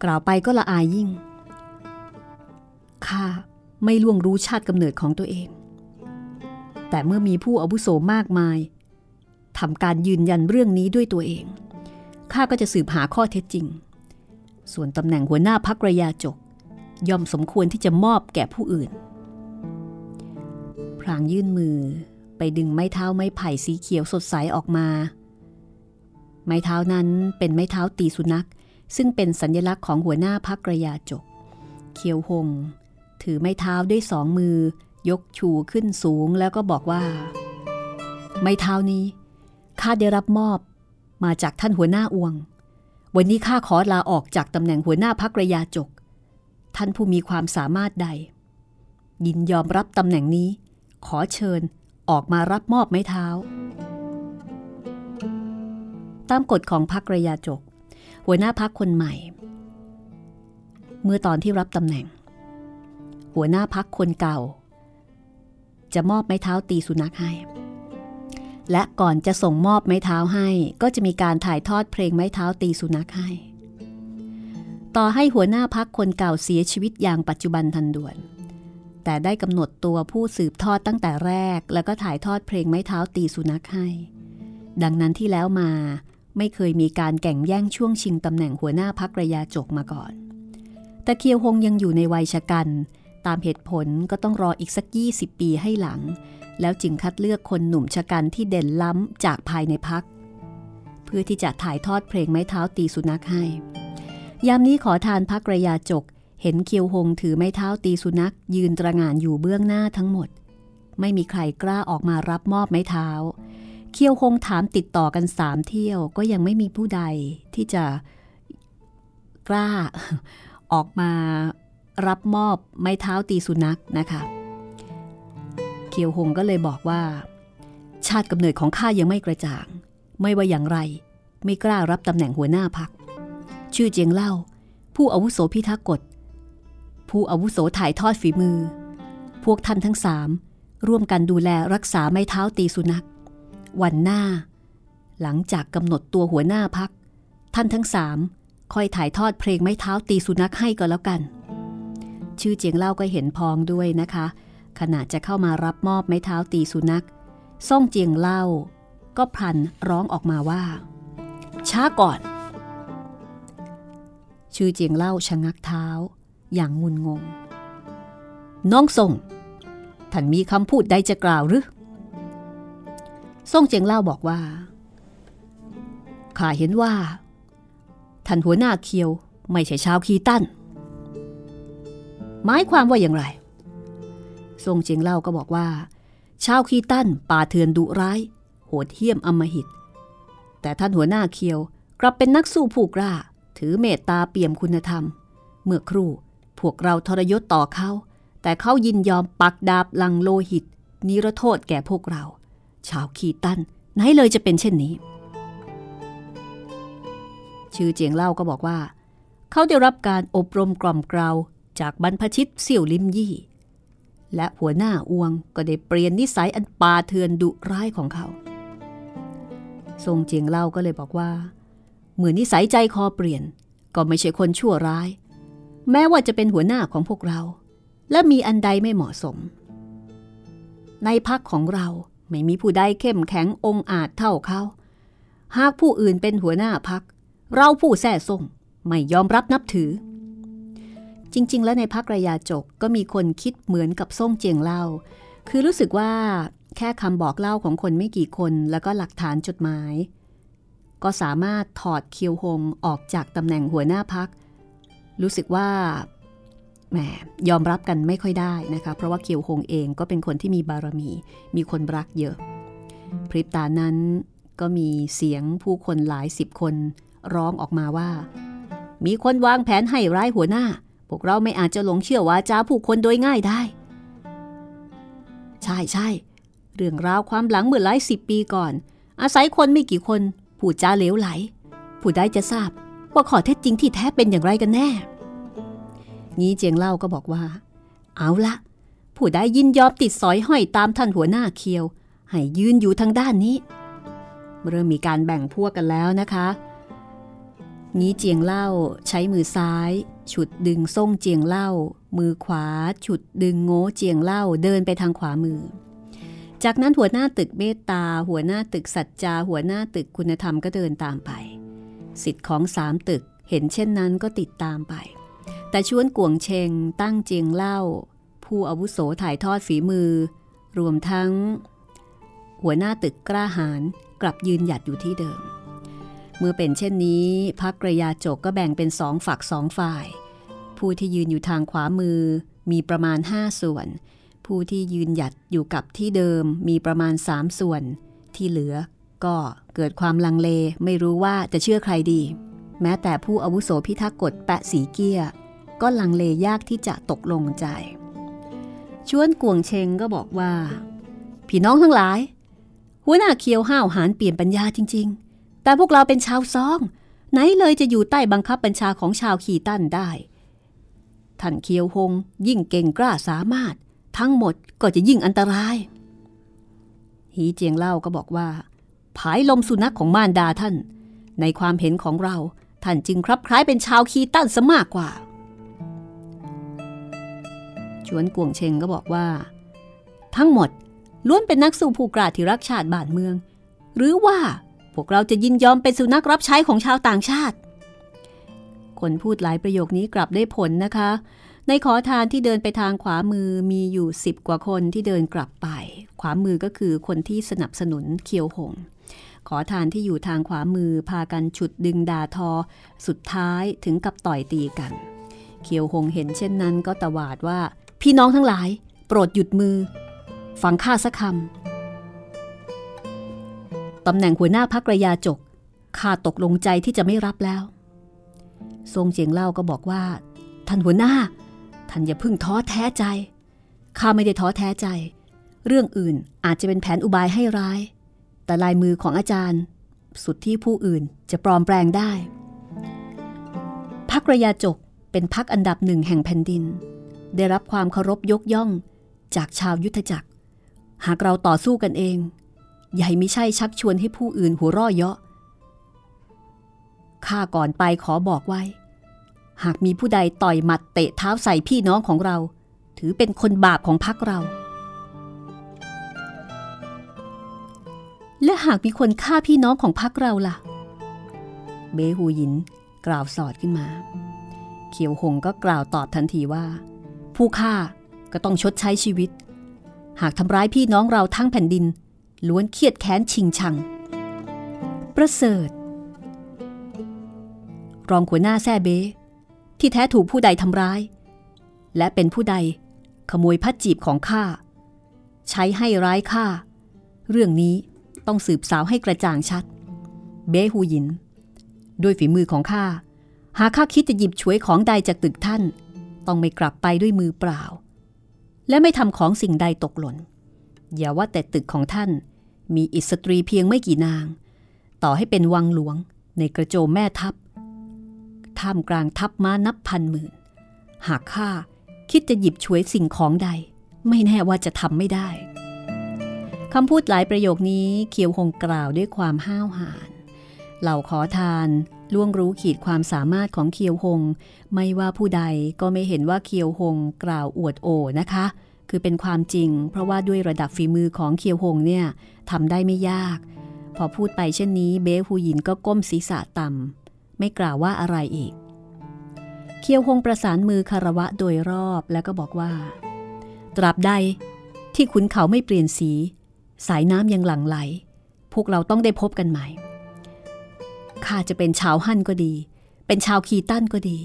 กล่าวไปก็ละอายยิ่ง ข้าไม่ล่วงรู้ชาติกำเนิดของตัวเอง แต่เมื่อมีผู้อาวุโสมากมายทำการยืนยันเรื่องนี้ด้วยตัวเอง ข้าก็จะสืบหาข้อเท็จจริง ส่วนตำแหน่งหัวหน้าพักระยาจก ย่อมสมควรที่จะมอบแก่ผู้อื่น พรางยื่นมือ ไปดึงไม้เท้าไม้ไผ่สีเขียวสดใสออกมา ไม้เท้านั้นเป็นไม้เท้าตีสุนัข ซึ่งเป็นสัญลักษณ์ของหัวหน้าพักระยาจกเคียวหง ถือไม้เท้าด้วยสองมือ ยกชูขึ้นสูงแล้วก็บอกว่า ไม้เท้านี้ข้าได้รับมอบมาจากท่านหัวหน้าอวง วันนี้ข้าขอลาออกจากตำแหน่งหัวหน้าพักระยาจก ท่านผู้มีความสามารถใด ยินยอมรับตำแหน่งนี้ ขอเชิญออกมารับมอบไม้เท้า ตามกฎของพักระยาจก หัวหน้าพักคนใหม่ เมื่อตอนที่รับตำแหน่ง หัวหน้าพักคนเก่า จะมอบไม้เท้าตีสุนัขให้ และก่อนจะส่งมอบไม้เท้าให้ ก็จะมีการถ่ายทอดเพลงไม้เท้าตีสุนัขให้ ต่อให้หัวหน้าพักคนเก่าเสียชีวิตอย่างปัจจุบันทันด่วน แต่ได้กำหนดตัวผู้สืบทอดตั้งแต่แรก แล้วก็ถ่ายทอดเพลงไม้เท้าตีสุนัขให้ ดังนั้นที่แล้วมาไม่เคยมีการแข่งแย่งช่วงชิงตำแหน่งหัวหน้าพักระยาจกมาก่อน แต่เคียวฮงยังอยู่ในวัยชะกัน ตามเหตุผลก็ต้องรออีกสัก 20 ปีให้หลัง แล้วจึงคัดเลือกคนหนุ่มชะกันที่เด่นล้ำจากภายในพัก เพื่อที่จะถ่ายทอดเพลงไม้เท้าตีสุนัขให้ ยามนี้ขอทานพักระยาจก เห็นเคียวหงถือไม้เท้าตีสุนัขยืนตระงานอยู่เบื้องหน้าทั้งหมด ไม่มีใครกล้าออกมารับมอบไม้เท้า เคียวหงถามติดต่อกันสามเที่ยวก็ยังไม่มีผู้ใดที่จะกล้าออกมารับมอบไม้เท้าตีสุนัขนะคะ เคียวหงก็เลยบอกว่า ชาติกำเนิดของข้ายังไม่กระจ่าง ไม่ว่าอย่างไร ไม่กล้ารับตำแหน่งหัวหน้าพัก ชื่อเจียงเล่า ผู้อาวุโสพิทักษ์กฎ ผู้อาวุโสถ่ายทอดฝีมือ พวกท่านทั้งสามร่วมกันดูแลรักษาไม้เท้าตีสุนัข วันหน้า หลังจากกำหนดตัวหัวหน้าพัก ท่านทั้งสามค่อยถ่ายทอดเพลงไม้เท้าตีสุนัขให้ก็แล้วกัน ชื่อเจียงเล่าก็เห็นพองด้วยนะคะ ขณะจะเข้ามารับมอบไม้เท้าตีสุนัขซ่องเจียงเล่า ก็พลันร้องออกมาว่า ช้าก่อน ชื่อเจียงเล่าชะงักเท้า อย่างงุนงง น้องส่งท่านมีคำพูดใดจะกล่าวหรือซ่งเจียงเล่าบอกว่า ข้าเห็นว่า ท่านหัวหน้าเคียวไม่ใช่ชาวคีตั้น หมายความว่าอย่างไร ทรงเจียงเล่าก็บอกว่า ชาวคีตั้นป่าเถื่อนดุร้าย โหดเหี้ยมอำมหิต แต่ท่านหัวหน้าเคียวกลับเป็นนักสู้ผู้กล้า ถือเมตตาเปี่ยมคุณธรรม เมื่อครู่ พวกเราทรยศต่อเขา แต่เขายินยอมปักดาบลังโลหิต นิรโทษแก่พวกเรา ชาวคีตันไหนเลยจะเป็นเช่นนี้ ชื่อเจียงเล่าก็บอกว่า เขาได้รับการอบรมกล่อมเกลาจากบรรพชิตเสี่ยวลิมยี่ และหัวหน้าอวงก็ได้เปลี่ยนนิสัยอันปาเถื่อนดุร้ายของเขา ทรงเจียงเล่าก็เลยบอกว่า เหมื่อนิสัยใจคอเปลี่ยน ก็ไม่ใช่คนชั่วร้าย แม้ว่าจะเป็นหัวหน้าของพวกเรา และมีอันใดไม่เหมาะสม ในพักของเราไม่มีผู้ใดเข้มแข็งองอาจเท่าเขา หากผู้อื่นเป็นหัวหน้าพัก เราผู้แท้ส่งไม่ยอมรับนับถือ จริง ๆ แล้วในพักระยาจกก็มีคนคิดเหมือนกับส่งเจียงเล่า คือรู้สึกว่าแค่คำบอกเล่าของคนไม่กี่คนแล้วก็หลักฐานจดหมาย ก็สามารถถอดเคียวหงออกจากตำแหน่งหัวหน้าพัก รู้สึกว่าแหมยอมรับกันไม่ค่อยได้นะคะ เพราะว่าเคียวหงเองก็เป็นคนที่มีบารมี มีคนรักเยอะ พริบตานั้นก็มีเสียงผู้คนหลายสิบคนร้องออกมาว่า มีคนวางแผนให้ร้ายหัวหน้า พวกเราไม่อาจจะหลงเชื่อว่าจ้าผู้คนโดยง่ายได้ ใช่ใช่เรื่องราวความหลังเมื่อหลายสิบปีก่อน อาศัยคนไม่กี่คน ผู้จ้าเลวไหล ผู้ใดจะทราบ ว่าข้อเท็จจริงที่แท้เป็นอย่างไรกันแน่ งี้เจียงเล่าก็บอกว่า เอาละผู้ใดยินยอมติดสอยห้อยตามท่านหัวหน้าเคียว ให้ยืนอยู่ทางด้านนี้ เริ่มมีการแบ่งพวกกันแล้วนะคะ งี้เจียงเล่าใช้มือซ้าย ฉุดดึงส่งเจียงเล่า มือขวา ฉุดดึงโง่เจียงเล่าเดินไปทางขวามือจากนั้นหัวหน้าตึกเมตตา หัวหน้าตึกสัจจา หัวหน้าตึกคุณธรรมก็เดินตามไป สิทธิ์ของสามตึกเห็นเช่นนั้นก็ติดตามไป แต่ชวนกวงเชงตั้งเจียงเล่า ผู้อาวุโสถ่ายทอดฝีมือ รวมทั้ง หัวหน้าตึกกล้าหาญกลับยืนหยัดอยู่ที่เดิม เมื่อเป็นเช่นนี้พักกระยาจกก็แบ่งเป็นสองฝักสองฝ่าย ผู้ที่ยืนอยู่ทางขวามือมีประมาณ 5 ส่วน ผู้ที่ยืนหยัดอยู่กับที่เดิมมีประมาณ 3 ส่วน ที่เหลือ ก็เกิดความลังเลไม่รู้ว่าจะเชื่อใครดี แม้แต่ผู้อาวุโสพิทักษ์กฎแปะสีเกียก็ลังเลยากที่จะตกลงใจ ชวนกวงเชงก็บอกว่าพี่น้องทั้งหลาย หัวหน้าเคียวห้าวหารเปลี่ยนปัญญาจริง ๆ แต่พวกเราเป็นชาวซอง ไหนเลยจะอยู่ใต้บังคับบัญชาของชาวขีตั้นได้ท่านเคียวหงยิ่งเก่งกล้าสามารถ ทั้งหมดก็จะยิ่งอันตรายฮีเจียงเล่าก็บอกว่า ผายลมสุนัขของมารดาท่าน ในความเห็นของเราท่านจึงครับคล้ายเป็นชาวคีตั้นซะมากกว่า ชวนกวงเชงก็บอกว่า ทั้งหมดล้วนเป็นนักสู้ผู้กล้าที่รักชาติบ้านเมือง หรือว่าพวกเราจะยินยอมเป็นสุนัขรับใช้ของชาวต่างชาติ คนพูดหลายประโยคนี้กลับได้ผลนะคะ ในขอทานที่เดินไปทางขวามือมีอยู่สิบกว่าคนที่เดินกลับไป ขวามือก็คือคนที่สนับสนุนเคียวหง ขอทานที่อยู่ทางขวามือพากันฉุดดึงดาทอ สุดท้ายถึงกับต่อยตีกันเคียวหงเห็นเช่นนั้นก็ตวาดว่า พี่น้องทั้งหลาย โปรดหยุดมือ ฟังข้าสักคำตำแหน่งหัวหน้าพักระยาจกข้าตกลงใจที่จะไม่รับแล้ว ทรงเจียงเล่าก็บอกว่า ท่านหัวหน้า ท่านอย่าพึ่งท้อแท้ใจข้าไม่ได้ท้อแท้ใจ เรื่องอื่นอาจจะเป็นแผนอุบายให้ร้าย แต่ลายมือของอาจารย์ สุดที่ผู้อื่นจะปลอมแปลงได้ พักระยาจกเป็นพักอันดับหนึ่งแห่งแผ่นดิน ได้รับความเคารพยกย่องจากชาวยุทธจักร หากเราต่อสู้กันเอง ใหญ่ไม่ใช่ชักชวนให้ผู้อื่นหัวร่อเยาะข้าก่อนไปขอบอกไว้ หากมีผู้ใดต่อยหมัดเตะเท้าใส่พี่น้องของเรา ถือเป็นคนบาปของพักเรา และหากมีคนฆ่าพี่น้องของพักเราล่ะ เบหูหยินกล่าวสอดขึ้นมา เขียวหงก็กล่าวตอบทันทีว่า ผู้ฆ่าก็ต้องชดใช้ชีวิต หากทำร้ายพี่น้องเราทั้งแผ่นดิน ล้วนเครียดแค้นชิงชัง ประเสริฐ รองหัวหน้าแซ่เบที่แท้ถูกผู้ใดทำร้าย และเป็นผู้ใดขโมยพัดจีบของข้าใช้ให้ร้ายข้าเรื่องนี้ ต้องสืบสาวให้กระจ่างชัด เบฮูหยิน ด้วยฝีมือของข้า หากข้าคิดจะหยิบฉวยของใดจากตึกท่าน ต้องไม่กลับไปด้วยมือเปล่า และไม่ทำของสิ่งใดตกหล่น อย่าว่าแต่ตึกของท่าน มีอิสตรีเพียงไม่กี่นาง ต่อให้เป็นวังหลวงในกระโจมแม่ทัพ ท่ามกลางทัพม้านับพันหมื่น หากข้าคิดจะหยิบฉวยสิ่งของใด ไม่แน่ว่าจะทำไม่ได้ คำพูดหลายประโยคนี้เคียวหงกล่าวด้วยความห้าวหาญเหล่าขอทานล่วงรู้ขีดความสามารถของเคียวหง ไม่ว่าผู้ใดก็ไม่เห็นว่าเคียวหงกล่าวอวดโอนะคะ คือเป็นความจริง เพราะว่าด้วยระดับฝีมือของเคียวหงเนี่ยทำได้ไม่ยาก พอพูดไปเช่นนี้เบฮูหยินก็ก้มศีรษะต่ำไม่กล่าวว่าอะไรอีก เคียวหงประสานมือคารวะโดยรอบแล้วก็บอกว่า ตราบใดที่ขุนเขาไม่เปลี่ยนสี สายน้ำยังหลั่งไหล พวกเราต้องได้พบกันใหม่ ข้าจะเป็นชาวฮั่นก็ดี เป็นชาวคีตั้นก็ดี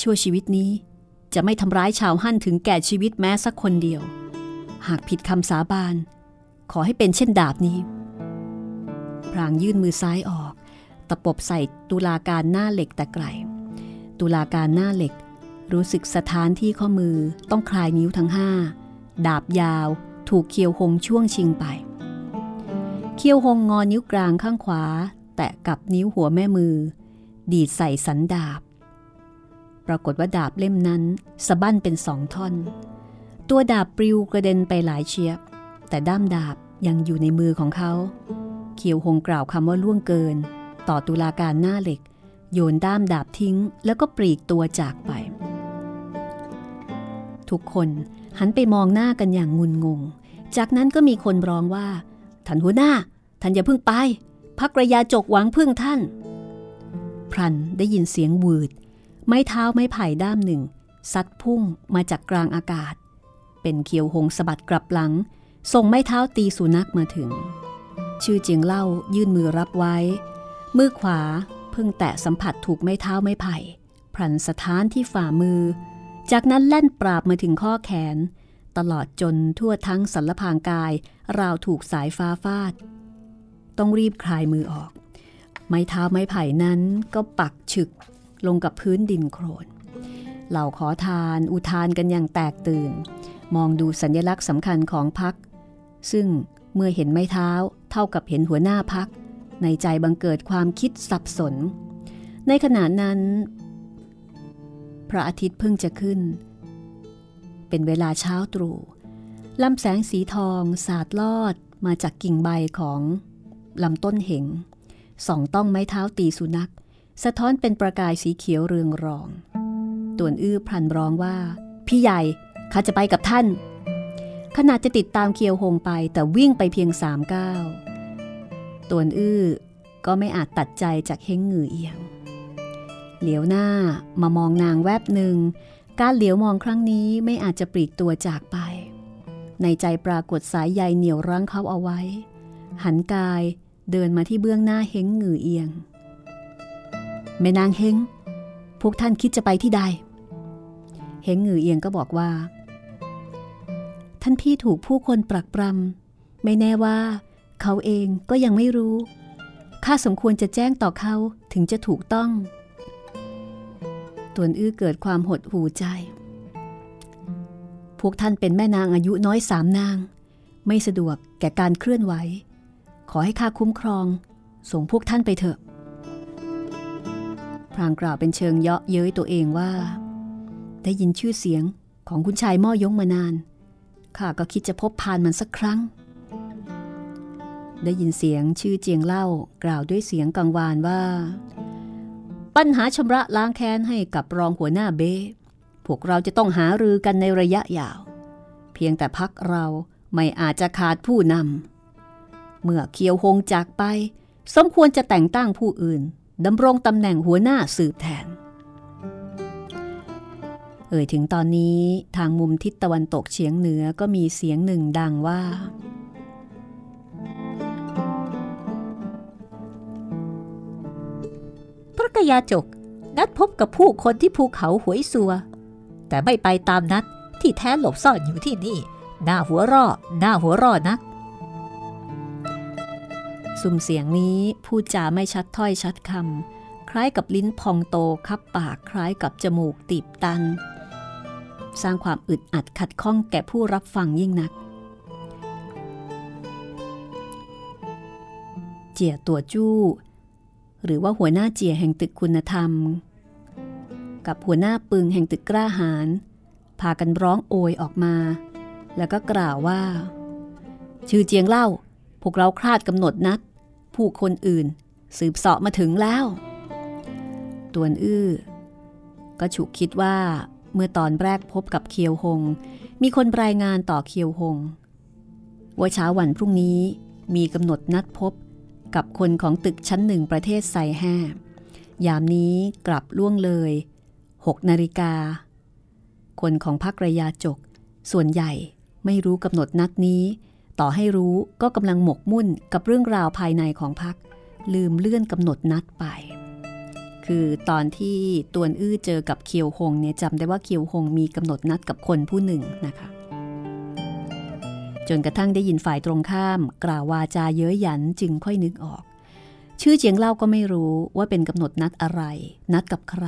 ชั่วชีวิตนี้จะไม่ทำร้ายชาวฮั่นถึงแก่ชีวิตแม้สักคนเดียว หากผิดคำสาบาน ขอให้เป็นเช่นดาบนี้ พรางยื่นมือซ้ายออก ตะปบใส่ตุลาการหน้าเหล็กแต่ไกลตุลาการหน้าเหล็ก รู้สึกสถานที่ข้อมือต้องคลายนิ้วทั้งห้า ดาบยาว ถูกเคียวหงช่วงชิงไป เคียวหงงอนิ้วกลางข้างขวา แตะกับนิ้วหัวแม่มือ ดีดใส่สันดาบ ปรากฏว่าดาบเล่มนั้นสะบั้นเป็นสองท่อน ตัวดาบปลิวกระเด็นไปหลายเชียบ แต่ด้ามดาบยังอยู่ในมือของเขา เคียวหงกล่าวคำว่าล่วงเกิน ต่อตุลาการหน้าเหล็ก โยนด้ามดาบทิ้ง แล้วก็ปลีกตัวจากไป ทุกคนหันไปมองหน้ากันอย่างงุนงง จากนั้นก็มีคนร้องว่า ท่านหัวหน้า ท่านอย่าเพิ่งไป พักระยาจกหวังพึ่งท่าน พรันได้ยินเสียงวืด ไม้เท้าไม้ไผ่ด้ามหนึ่งซัดพุ่งมาจากกลางอากาศ เป็นเขียวหงสะบัดกลับหลัง ส่งไม้เท้าตีสุนัขมาถึง ชื่อเจียงเล่ายื่นมือรับไว้ มือขวาเพิ่งแตะสัมผัสถูกไม้เท้าไม้ไผ่พรันสถานที่ฝ่ามือ จากนั้นแล่นปราบมาถึงข้อแขน ตลอดจนทั่วทั้งสันลพางกาย ราวถูกสายฟ้าฟาด ต้องรีบคลายมือออก ไม้เท้าไม้ไผ่นั้นก็ปักฉึกลงกับพื้นดินโครน เหล่าขอทานอุทานกันอย่างแตกตื่น มองดูสัญลักษณ์สำคัญของพัก ซึ่งเมื่อเห็นไม้เท้าเท่ากับเห็นหัวหน้าพัก ในใจบังเกิดความคิดสับสน ในขณะนั้น พระอาทิตย์เพิ่งจะขึ้น เป็นเวลาเช้าตรู่ลำแสงสีทองสาดลอดมาจากกิ่งใบของลำต้นเหงส่องต้องไม้เท้าตีสุนัข สะท้อนเป็นประกายสีเขียวเรืองรอง ต่วนอื้อพลันร้องว่า พี่ใหญ่ข้าจะไปกับท่านขนาดจะติดตามเคียวหงไปแต่วิ่งไปเพียงสามก้าวต่วนอื้อก็ไม่อาจตัดใจจากเฮงหงือเอียง เหลียวหน้ามามองนางแวบหนึ่ง การเหลียวมองครั้งนี้ไม่อาจจะปลีกตัวจากไป ในใจปรากฏสายใยเหนียวรั้งเขาเอาไว้ หันกายเดินมาที่เบื้องหน้าเฮงหงือเอียงแม่นางเฮงพวกท่านคิดจะไปที่ใด เฮงหงือเอียงก็บอกว่า ท่านพี่ถูกผู้คนปรักปรำไม่แน่ว่า เขาเองก็ยังไม่รู้ข้าสมควรจะแจ้งต่อเขาถึงจะถูกต้อง ตวนอื้อเกิดความหดหูใจ พวกท่านเป็นแม่นางอายุน้อยสามนาง ไม่สะดวกแก่การเคลื่อนไหว ขอให้ข้าคุ้มครอง ส่งพวกท่านไปเถอะ พรางกล่าวเป็นเชิงเยาะเย้ยตัวเองว่า ได้ยินชื่อเสียงของคุณชายม่อยงมานาน ข้าก็คิดจะพบพานมันสักครั้ง ได้ยินเสียงชื่อเจียงเล่ากล่าวด้วยเสียงกังวานว่า ปัญหาชำระล้างแค้นให้กับรองหัวหน้าเบ้พวกเราจะต้องหารือกันในระยะยาว เพียงแต่พักเราไม่อาจจะขาดผู้นำ เมื่อเคียวหงจากไป สมควรจะแต่งตั้งผู้อื่นดำรงตำแหน่งหัวหน้าสืบแทน เอ่ยถึงตอนนี้ทางมุมทิศตะวันตกเฉียงเหนือก็มีเสียงหนึ่งดังว่า พระกยาจก นัดพบกับผู้คนที่ภูเขาหวยสัว แต่ไม่ไปตามนัดที่แท้หลบซ่อนอยู่ที่นี่ หน้าหัวร่อหน้าหัวร่อนักสุ่มเสียงนี้พูดจาไม่ชัดถ้อยชัดคำคล้ายกับลิ้นพองโตคับปากคล้ายกับจมูกตีบตัน สร้างความอึดอัดขัดข้องแก่ผู้รับฟังยิ่งนัก เจียตัวจู้ หรือว่าหัวหน้าเจียแห่งตึกคุณธรรม กับหัวหน้าปึงแห่งตึกกล้าหาญพากันร้องโอยออกมา แล้วก็กล่าวว่า ชื่อเจียงเล่า พวกเราคลาดกำหนดนัด ผู้คนอื่น สืบเสาะมาถึงแล้ว ตวนอื้อ ก็ฉุกคิดว่า เมื่อตอนแรกพบกับเคียวหง มีคนรายงานต่อเคียวหงว่าเช้าวันพรุ่งนี้มีกำหนดนัดพบ กับคนของตึกชั้นหนึ่งประเทศไซแห่ยามนี้กลับล่วงเลย 6 นาฬิกา คนของพักระยาจก ส่วนใหญ่ไม่รู้กำหนดนัดนี้ ต่อให้รู้ก็กำลังหมกมุ่นกับเรื่องราวภายในของพัก ลืมเลื่อนกำหนดนัดไป คือตอนที่ตวนอื้อเจอกับเคียวหงเนี่ยจำได้ว่าเคียวหงมีกำหนดนัดกับคนผู้หนึ่งนะคะ จนกระทั่งได้ยินฝ่ายตรงข้าม กล่าววาจาเย้ยหยันจึงค่อยนึกออก ชื่อเจียงเล่าก็ไม่รู้ว่าเป็นกำหนดนัดอะไร นัดกับใคร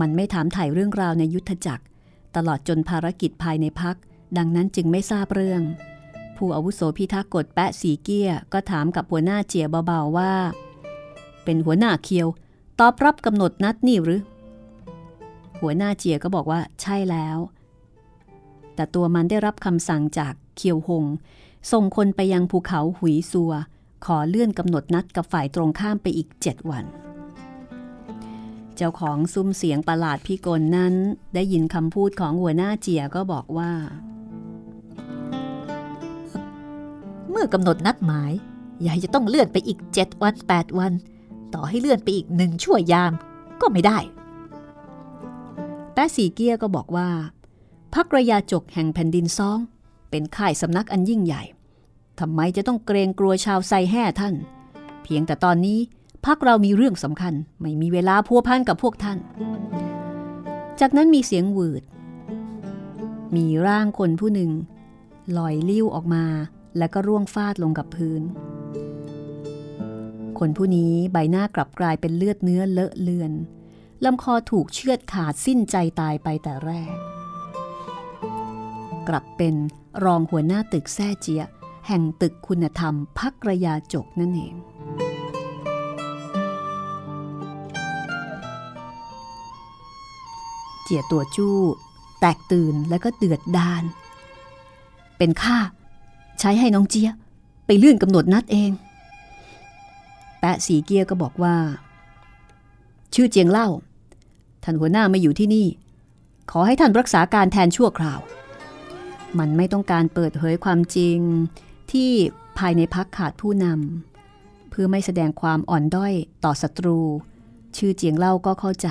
มันไม่ถามถ่ายเรื่องราวในยุทธจักร ตลอดจนภารกิจภายในพัก ดังนั้นจึงไม่ทราบเรื่อง ผู้อาวุโสพิทักษ์กฎแปะสีเกี้ย ก็ถามกับหัวหน้าเจียเบาๆว่า เป็นหัวหน้าเคียว ตอบรับกำหนดนัดนี่หรือ หัวหน้าเจียก็บอกว่า ใช่แล้ว แต่ตัวมันได้รับคำสั่งจากเคียวหง ส่งคนไปยังภูเขาหุยซัว ขอเลื่อนกำหนดนัดกับฝ่ายตรงข้ามไปอีกเจ็ดวัน เจ้าของซุ้มเสียงประหลาดพิกลนั้น ได้ยินคำพูดของหัวหน้าเจียก็บอกว่า เมื่อกำหนดนัดหมายยายจะต้องเลื่อนไปอีก7วัน8วัน ต่อให้เลื่อนไปอีกหนึ่งชั่วยามก็ไม่ได้แต้สีเกียก็บอกว่า พักระยาจกแห่งแผ่นดินซอง เป็นข่ายสำนักอันยิ่งใหญ่ทำไมจะต้องเกรงกลัวชาวไซแห่ท่าน เพียงแต่ตอนนี้พักเรามีเรื่องสำคัญ ไม่มีเวลาพัวพันกับพวกท่าน จากนั้นมีเสียงหวืด มีร่างคนผู้หนึ่งลอยลิ้วออกมาแล้วก็ร่วงฟาดลงกับพื้น คนผู้นี้ใบหน้ากลับกลายเป็นเลือดเนื้อเลอะเลือนลำคอถูกเชือดขาดสิ้นใจตายไปแต่แรก กลับเป็นรองหัวหน้าตึกแซ่เจีย แห่งตึกคุณธรรมพักระยาจกนั่นเอง เจียตัวจู้ แตกตื่นแล้วก็เดือดดาน เป็นข้าใช้ให้น้องเจีย ไปเลื่อนกำหนดนัดเอง แปะสีเกียก็บอกว่า ชื่อเจียงเล่า ท่านหัวหน้าไม่อยู่ที่นี่ ขอให้ท่านรักษาการแทนชั่วคราว มันไม่ต้องการเปิดเผยความจริง ที่ภายในพักขาดผู้นำเพื่อไม่แสดงความอ่อนด้อยต่อศัตรู ชื่อเจียงเล่าก็เข้าใจ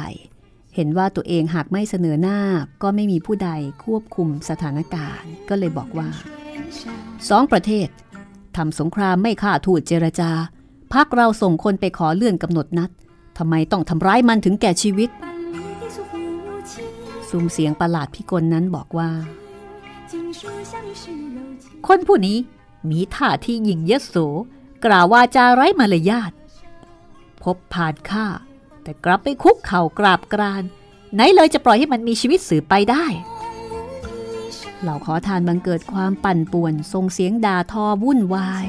เห็นว่าตัวเองหากไม่เสนอหน้าก็ไม่มีผู้ใดควบคุมสถานการณ์ ก็เลยบอกว่าสองประเทศทำสงครามไม่ฆ่าทูตเจรจาพักเราส่งคนไปขอเลื่อนกำหนดนัดทำไมต้องทำร้ายมันถึงแก่ชีวิตซุ้มเสียงประหลาดพิกลนั้นบอกว่า คนผู้นี้มีท่าที่หยิ่งยโสกล่าววาจาไร้มารยาทพบผ่านข้าแต่กลับไปคุกเข่ากราบกราน ไหนเลยจะปล่อยให้มันมีชีวิตสืบไปได้ เหล่าขอทานบังเกิดความปั่นป่วนส่งเสียงด่าทอวุ่นวาย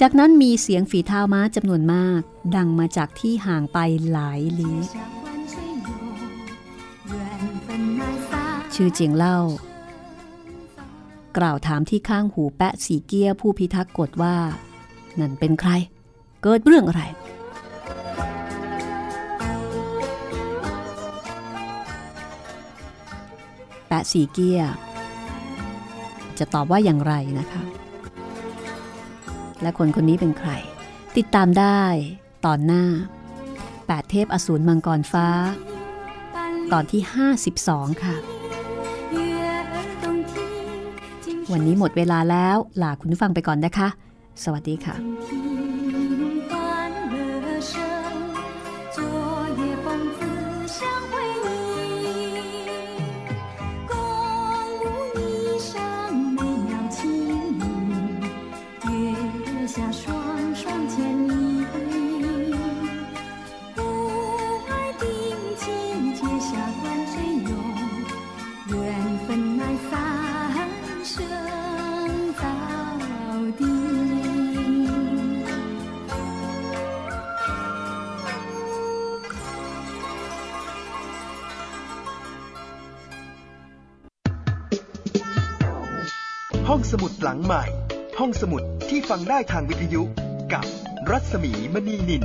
จากนั้นมีเสียงฝีเท้าม้าจำนวนมาก ดังมาจากที่ห่างไปหลายลี้ ชื่อเจียงเล่า กล่าวถามที่ข้างหูแปะสีเกี้ยผู้พิทักษ์กฎว่า นั่นเป็นใคร เกิดเรื่องอะไร แปะสีเกี้ย จะตอบว่าอย่างไรนะคะ และคนคนนี้เป็นใคร ติดตามได้ตอนหน้า8เทพอสูรมังกรฟ้า ตอนที่ 52 ค่ะ วันนี้หมดเวลาแล้วลาคุณผู้ฟังไปก่อนนะคะ สวัสดีค่ะ สมุดที่ฟังได้ทางวิทยุกับรัศมีมณีนิน